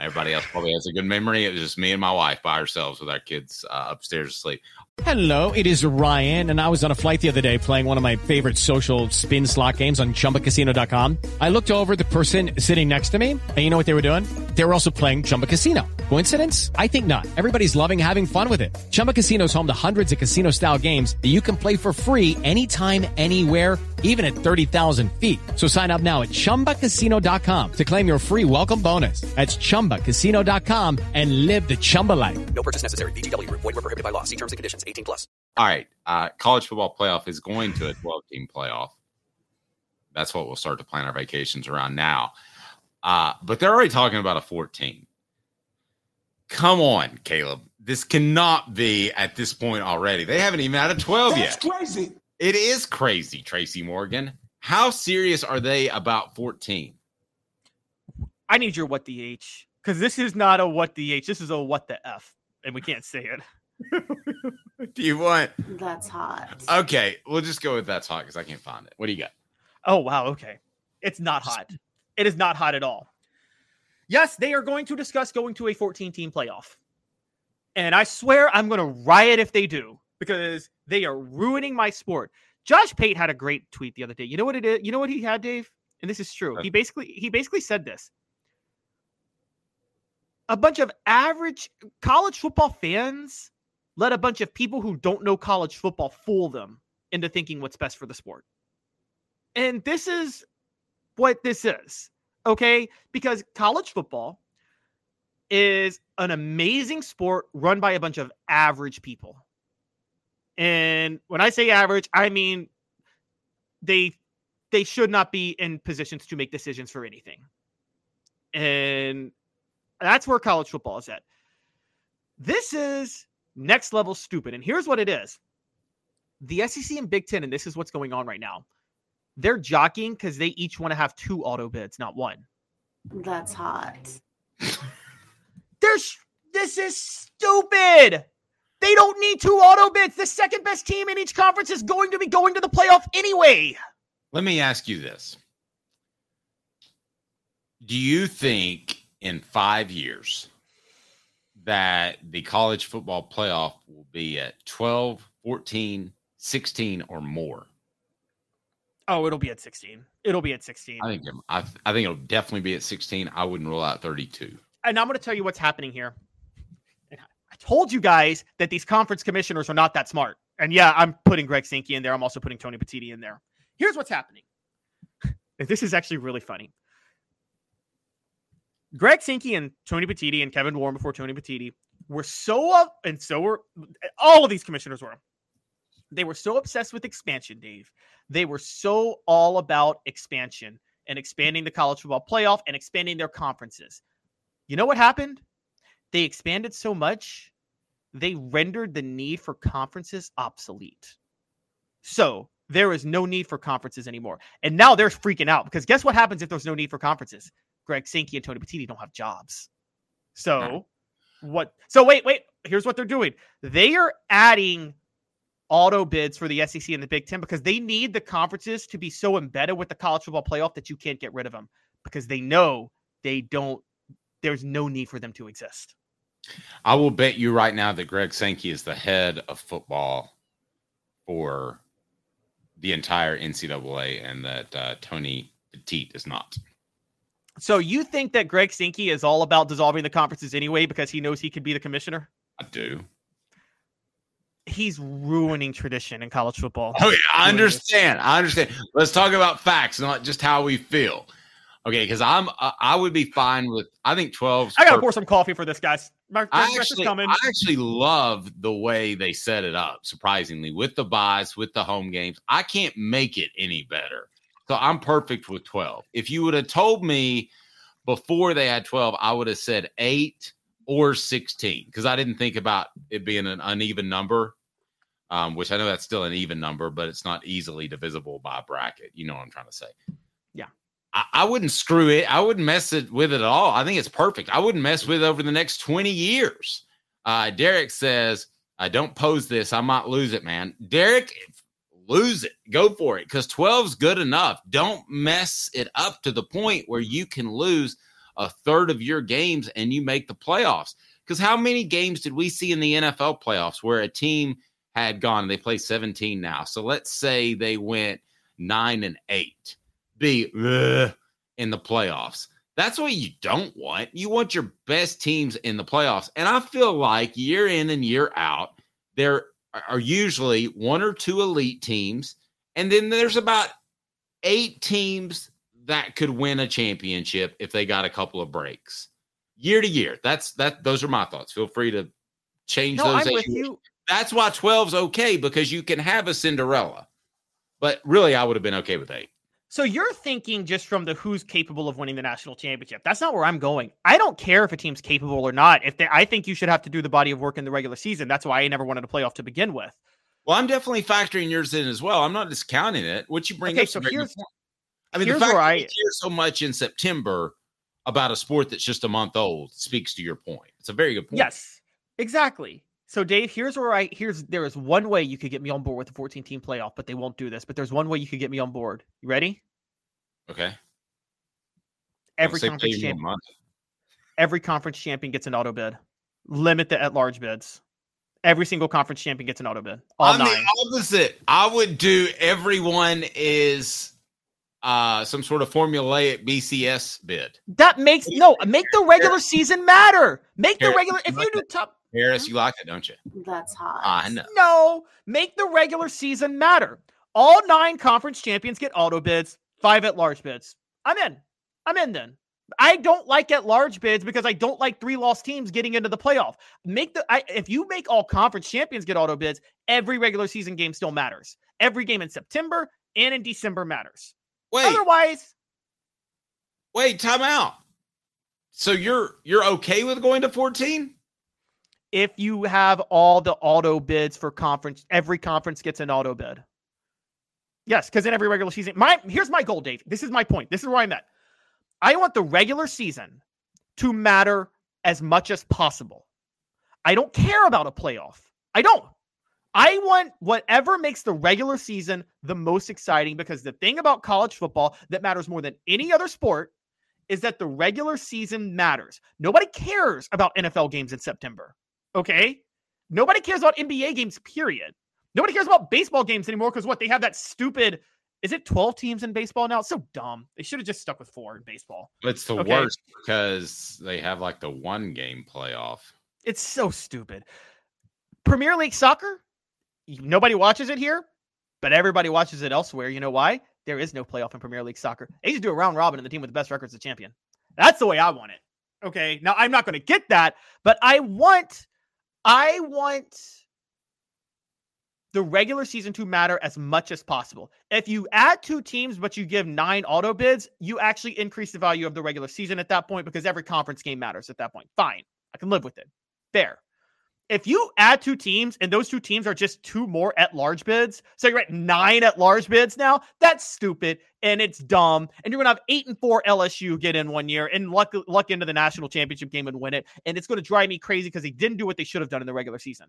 Everybody else probably has a good memory. It was just me and my wife by ourselves with our kids uh, upstairs asleep. Hello, it is Ryan, and I was on a flight the other day playing one of my favorite social spin slot games on chumbacasino.com. I looked over the person sitting next to me, and you know what they were doing? They were also playing Chumba Casino. Coincidence? I think not. Everybody's loving having fun with it. Chumba Casino is home to hundreds of casino style games that you can play for free anytime, anywhere, even at 30,000 feet. So sign up now at chumbacasino.com to claim your free welcome bonus. That's chumbacasino.com and live the Chumba life. No purchase necessary. VGW Group. Void were prohibited by law. See terms and conditions. 18 plus. All right. Uh, college football playoff is going to a 12 team playoff. That's what we'll start to plan our vacations around now. Uh, but they're already talking about a 14. Come on, Caleb. This cannot be at this point already. They haven't even had a 12 That's yet. crazy. It is crazy, Tracy Morgan. How serious are they about 14? I need your what the H because this is not a what the H. This is a what the F, and we can't say it. Do you want? That's hot. Okay, we'll just go with that's hot because I can't find it. What do you got? Oh wow, okay. It's not hot. It is not hot at all. Yes, they are going to discuss going to a 14 team playoff. And I swear I'm going to riot if they do because they are ruining my sport. Josh Pate had a great tweet the other day. You know what it is? You know what he had, Dave? And this is true. He basically he basically said this. A bunch of average college football fans let a bunch of people who don't know college football fool them into thinking what's best for the sport. And this is what this is. Okay? Because college football is an amazing sport run by a bunch of average people. And when I say average, I mean they they should not be in positions to make decisions for anything. And that's where college football is at. This is next level stupid. And here's what it is. The SEC and Big 10 and this is what's going on right now. They're jockeying cuz they each want to have two auto bids, not one. That's hot. There's this is stupid. They don't need two auto bids. The second best team in each conference is going to be going to the playoff anyway. Let me ask you this. Do you think in five years that the college football playoff will be at 12, 14, 16, or more? Oh, it'll be at 16. It'll be at 16. I think I, I think it'll definitely be at 16. I wouldn't rule out 32. And I'm going to tell you what's happening here. I told you guys that these conference commissioners are not that smart. And yeah, I'm putting Greg Sankey in there. I'm also putting Tony Petitti in there. Here's what's happening. this is actually really funny. Greg Sankey and Tony Petitti and Kevin Warren before Tony Petitti were so up, and so were all of these commissioners were. They were so obsessed with expansion, Dave. They were so all about expansion and expanding the college football playoff and expanding their conferences. You know what happened? They expanded so much, they rendered the need for conferences obsolete. So there is no need for conferences anymore. And now they're freaking out because guess what happens if there's no need for conferences? Greg Sankey and Tony Petitti don't have jobs. So what? So wait, wait. Here's what they're doing. They are adding auto bids for the SEC and the Big Ten because they need the conferences to be so embedded with the college football playoff that you can't get rid of them because they know they don't. There's no need for them to exist. I will bet you right now that Greg Sankey is the head of football for the entire NCAA and that uh, Tony Petit is not. So you think that Greg Sankey is all about dissolving the conferences anyway because he knows he could be the commissioner? I do. He's ruining tradition in college football. Oh, yeah, I understand. I understand. Let's talk about facts, not just how we feel. Okay, because I'm uh, I would be fine with I think 12. I gotta pour some coffee for this, guys. Mark, I actually, coming. I actually love the way they set it up, surprisingly, with the buys, with the home games. I can't make it any better. So I'm perfect with 12. If you would have told me before they had 12, I would have said eight or 16 because I didn't think about it being an uneven number, um, which I know that's still an even number, but it's not easily divisible by a bracket. You know what I'm trying to say. Yeah. I, I wouldn't screw it. I wouldn't mess it with it at all. I think it's perfect. I wouldn't mess with it over the next 20 years. Uh, Derek says, I don't pose this. I might lose it, man. Derek, lose it. Go for it because 12 is good enough. Don't mess it up to the point where you can lose a third of your games and you make the playoffs. Because how many games did we see in the NFL playoffs where a team had gone, and they play 17 now. So let's say they went nine and eight, be in the playoffs. That's what you don't want. You want your best teams in the playoffs. And I feel like year in and year out, there are usually one or two elite teams. And then there's about eight teams that could win a championship if they got a couple of breaks year to year. That's that. Those are my thoughts. Feel free to change No, those. I'm with you you. That's why 12's okay because you can have a Cinderella. But really, I would have been okay with eight. So you're thinking just from the who's capable of winning the national championship. That's not where I'm going. I don't care if a team's capable or not. If they, I think you should have to do the body of work in the regular season. That's why I never wanted a playoff to begin with. Well, I'm definitely factoring yours in as well. I'm not discounting it. What you bring Okay, up, so here's- point. I mean, the here's fact where that I- we care so much in September about a sport that's just a month old speaks to your point. It's a very good point. Yes, exactly. So Dave, here's where I here's there is one way you could get me on board with the 14 team playoff, but they won't do this. But there's one way you could get me on board. You ready? Okay. Every conference champion, every conference champion gets an auto bid. Limit the at large bids. Every single conference champion gets an auto bid. All I'm nine. the opposite. I would do everyone is uh some sort of formulaic BCS bid. That makes no make the regular season matter. Make the regular if you do top Harris, mm-hmm. you like it, don't you? That's hot. I know. no, make the regular season matter. All nine conference champions get auto bids, five at large bids. I'm in. I'm in then. I don't like at large bids because I don't like three lost teams getting into the playoff. Make the I, if you make all conference champions get auto bids, every regular season game still matters. Every game in September and in December matters. Wait, Otherwise, wait, time out. So you're you're okay with going to 14? If you have all the auto bids for conference, every conference gets an auto bid. Yes, because in every regular season, my here's my goal, Dave. This is my point. This is where I'm at. I want the regular season to matter as much as possible. I don't care about a playoff. I don't. I want whatever makes the regular season the most exciting because the thing about college football that matters more than any other sport is that the regular season matters. Nobody cares about NFL games in September. Okay? Nobody cares about NBA games, period. Nobody cares about baseball games anymore because what? They have that stupid. Is it 12 teams in baseball now? It's so dumb. They should have just stuck with four in baseball. It's the Okay. worst because they have like the one game playoff. It's so stupid. Premier League soccer, nobody watches it here, but everybody watches it elsewhere. You know why? There is no playoff in Premier League soccer. They just do a round robin, and the team with the best record is the champion. That's the way I want it. Okay. Now I'm not going to get that, but I want, I want the regular season to matter as much as possible. If you add two teams, but you give nine auto bids, you actually increase the value of the regular season at that point because every conference game matters at that point. Fine. I can live with it. Fair. If you add two teams and those two teams are just two more at large bids, so you're at nine at large bids now, that's stupid and it's dumb. And you're gonna have eight and four LSU get in one year and luck luck into the national championship game and win it. And it's gonna drive me crazy because they didn't do what they should have done in the regular season.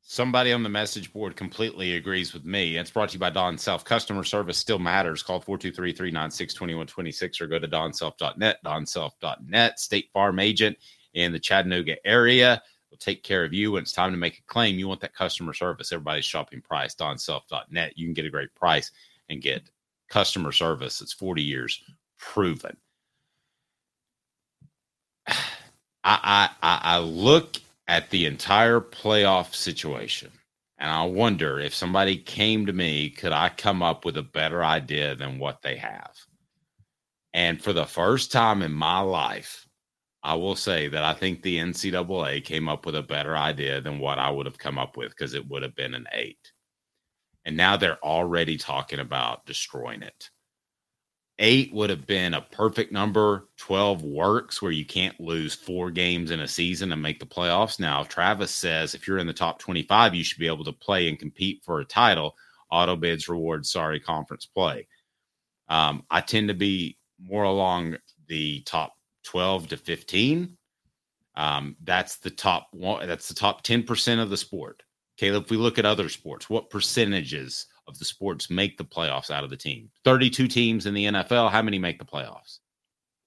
Somebody on the message board completely agrees with me. It's brought to you by Don Self. Customer service still matters. Call 423 396 2126 or go to donself.net, donself.net, State Farm agent in the Chattanooga area will take care of you when it's time to make a claim. You want that customer service. Everybody's shopping price, donself.net. You can get a great price and get customer service. It's 40 years proven. I, I I look at the entire playoff situation and I wonder if somebody came to me, could I come up with a better idea than what they have? And for the first time in my life, I will say that I think the NCAA came up with a better idea than what I would have come up with because it would have been an eight. And now they're already talking about destroying it. Eight would have been a perfect number. 12 works where you can't lose four games in a season and make the playoffs. Now, Travis says if you're in the top 25, you should be able to play and compete for a title. Auto bids reward, sorry, conference play. Um, I tend to be more along the top 12 to 15. Um, that's the top one. That's the top 10% of the sport. Caleb, if we look at other sports, what percentages of the sports make the playoffs out of the team? 32 teams in the NFL. How many make the playoffs?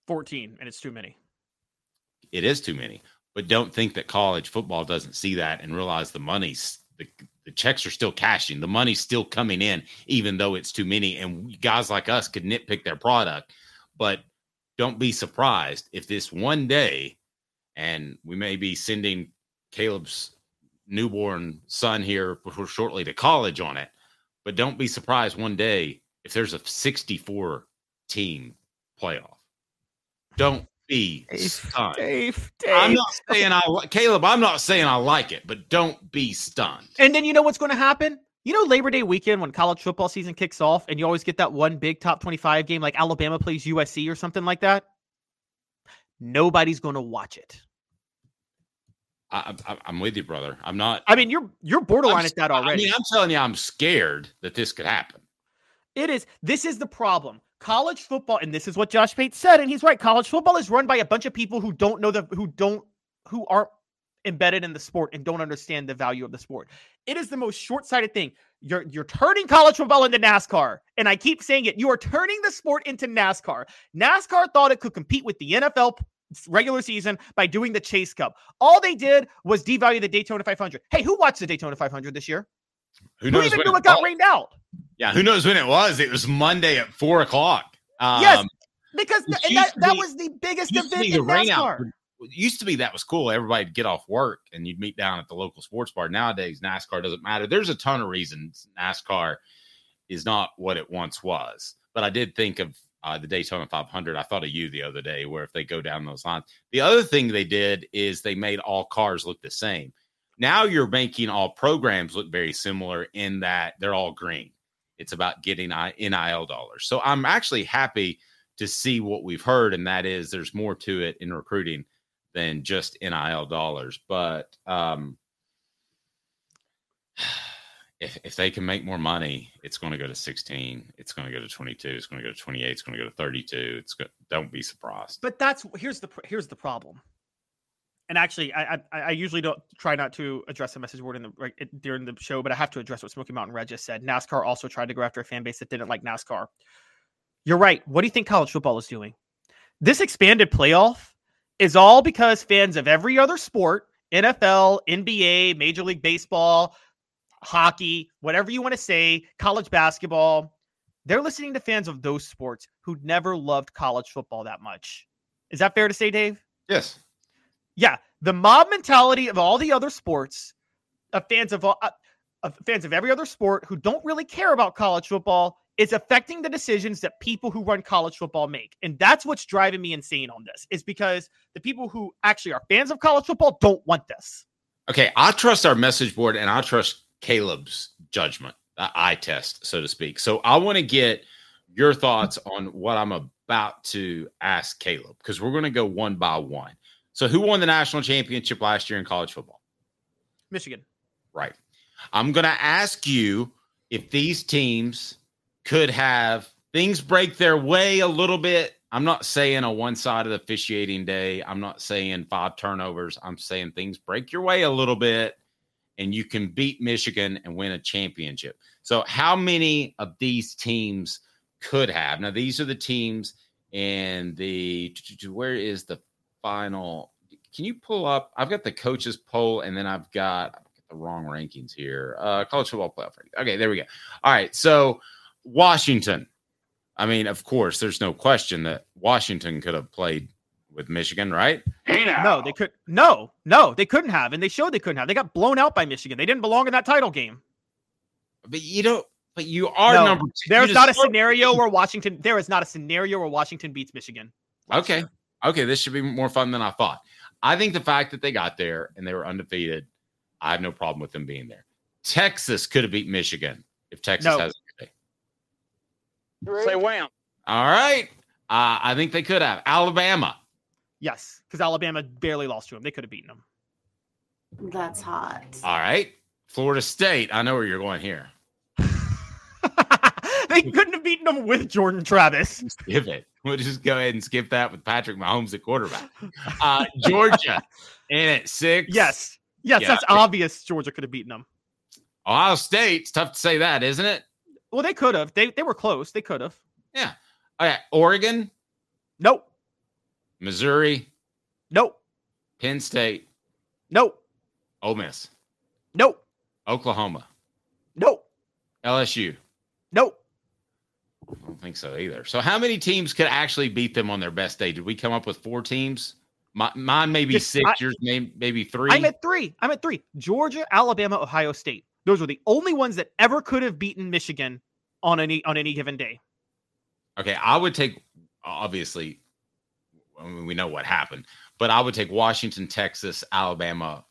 14, and it's too many. It is too many. But don't think that college football doesn't see that and realize the money's the, the checks are still cashing. The money's still coming in, even though it's too many. And guys like us could nitpick their product. But don't be surprised if this one day, and we may be sending Caleb's newborn son here before shortly to college on it. But don't be surprised one day if there's a 64 team playoff. Don't be stunned. Dave, I'm not saying I Caleb, I'm not saying I like it, but don't be stunned. And then you know what's going to happen? You know, Labor Day weekend when college football season kicks off, and you always get that one big top 25 game like Alabama plays USC or something like that. Nobody's going to watch it. I, I, I'm with you, brother. I'm not. I mean, you're you're borderline I'm- at that I already. mean, I'm telling you, I'm scared that this could happen. It is. This is the problem. College football, and this is what Josh Pate said, and he's right. College football is run by a bunch of people who don't know the who don't who aren't embedded in the sport and don't understand the value of the sport. It is the most short-sighted thing. You're you're turning college football into NASCAR, and I keep saying it. You are turning the sport into NASCAR. NASCAR thought it could compete with the NFL regular season by doing the Chase Cup. All they did was devalue the Daytona 500. Hey, who watched the Daytona 500 this year? Who Who even when knew it got was? rained out? Yeah, who knows when it was? It was Monday at four o'clock. Um, yes, because th- that, to that was the biggest event be in. NASCAR. Used to be that was cool. Everybody'd get off work and you'd meet down at the local sports bar. Nowadays, NASCAR doesn't matter. There's a ton of reasons NASCAR is not what it once was. But I did think of uh, the Daytona 500. I thought of you the other day, where if they go down those lines, the other thing they did is they made all cars look the same. Now you're making all programs look very similar in that they're all green. It's about getting NIL dollars. So I'm actually happy to see what we've heard, and that is there's more to it in recruiting than just NIL dollars. But um, if if they can make more money, it's going to go to 16. It's going to go to 22. It's going to go to 28. It's going to go to 32. It's go, don't be surprised. But that's here's the here's the problem. And actually, I, I I usually don't try not to address the message board in the right, during the show, but I have to address what Smoky Mountain Red just said. NASCAR also tried to go after a fan base that didn't like NASCAR. You're right. What do you think college football is doing? This expanded playoff is all because fans of every other sport, NFL, NBA, Major League Baseball, hockey, whatever you want to say, college basketball, they're listening to fans of those sports who never loved college football that much. Is that fair to say, Dave? Yes. Yeah, the mob mentality of all the other sports, of fans of all, uh, of fans of every other sport who don't really care about college football, is affecting the decisions that people who run college football make, and that's what's driving me insane on this. Is because the people who actually are fans of college football don't want this. Okay, I trust our message board and I trust Caleb's judgment, eye test, so to speak. So I want to get your thoughts on what I'm about to ask Caleb because we're going to go one by one. So, who won the national championship last year in college football? Michigan. Right. I'm going to ask you if these teams could have things break their way a little bit. I'm not saying a one sided officiating day. I'm not saying five turnovers. I'm saying things break your way a little bit and you can beat Michigan and win a championship. So, how many of these teams could have? Now, these are the teams in the where is the final? Can you pull up? I've got the coaches poll and then I've got the wrong rankings here. Uh, college football playoff. Okay, there we go. All right, so Washington. I mean, of course, there's no question that Washington could have played with Michigan, right? No, they could. No, no, they couldn't have, and they showed they couldn't have. They got blown out by Michigan. They didn't belong in that title game. But you don't. But you are No, number two. There's not a just- scenario where Washington. There is not a scenario where Washington beats Michigan. Okay. Okay. This should be more fun than I thought. I think the fact that they got there and they were undefeated, I have no problem with them being there. Texas could have beat Michigan if Texas No. has a good day. Say wham. All right. Uh, I think they could have. Alabama. Yes, because Alabama barely lost to them. They could have beaten them. That's hot. All right. Florida State. I know where you're going here. They couldn't have beaten them with Jordan Travis. Skip it. We'll just go ahead and skip that with Patrick Mahomes at quarterback. Uh, Georgia in at six. Yes, yes, Yeah. that's obvious. Georgia could have beaten them. Ohio State. It's tough to say that, isn't it? Well, they could have. They they were close. They could have. Yeah. All right. Oregon. Nope. Missouri, Nope. Penn State, Nope. Ole Miss, Nope. Oklahoma, Nope. LSU. Nope. I don't think so either. So, how many teams could actually beat them on their best day? Did we come up with four teams? My, mine maybe six. I- yours may, maybe three. I'm at three. I'm at three. Georgia, Alabama, Ohio State. Those were the only ones that ever could have beaten Michigan on any on any given day. Okay, I would take obviously. I mean, we know what happened, but I would take Washington, Texas, Alabama,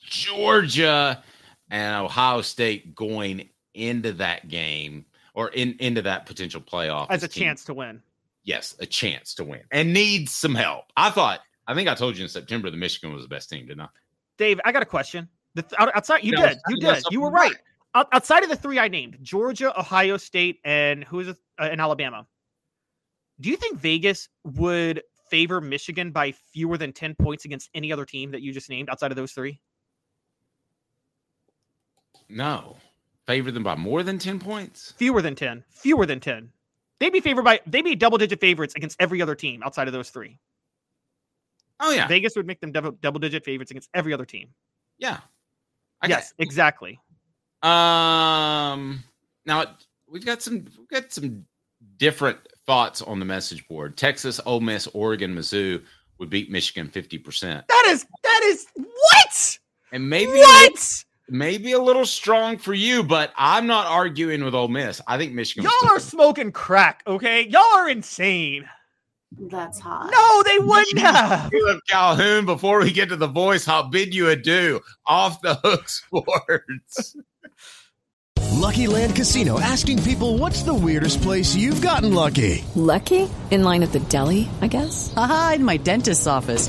Georgia, and Ohio State going into that game or in into that potential playoff As a team- chance to win. Yes, a chance to win and needs some help. I thought. I think I told you in September the Michigan was the best team, didn't I? Dave, I got a question. The th- outside, you did, was you did, you were right. Out- outside of the three I named, Georgia, Ohio State, and who is it? Uh, in Alabama. Do you think Vegas would favor Michigan by fewer than ten points against any other team that you just named outside of those three? No, favor them by more than ten points. Fewer than ten. Fewer than ten. They'd be favored by. They'd be double digit favorites against every other team outside of those three. Oh yeah, Vegas would make them double, double digit favorites against every other team. yeah. Yes, exactly. Um, now we've got some we've got some different thoughts on the message board. Texas, Ole Miss, Oregon, Mizzou would beat Michigan fifty percent, That is that is what? and maybe What? maybe a little strong for you, but I'm not arguing with Ole Miss. I think Michigan. Y'all are smoking crack, okay? Y'all are insane. That's hot. No, they wouldn't have. Caleb Calhoun, before we get to the voice, I'll bid you adieu. Off the hook sports. Lucky Land Casino asking people what's the weirdest place you've gotten lucky? Lucky? In line at the deli, I guess? Aha, in my dentist's office.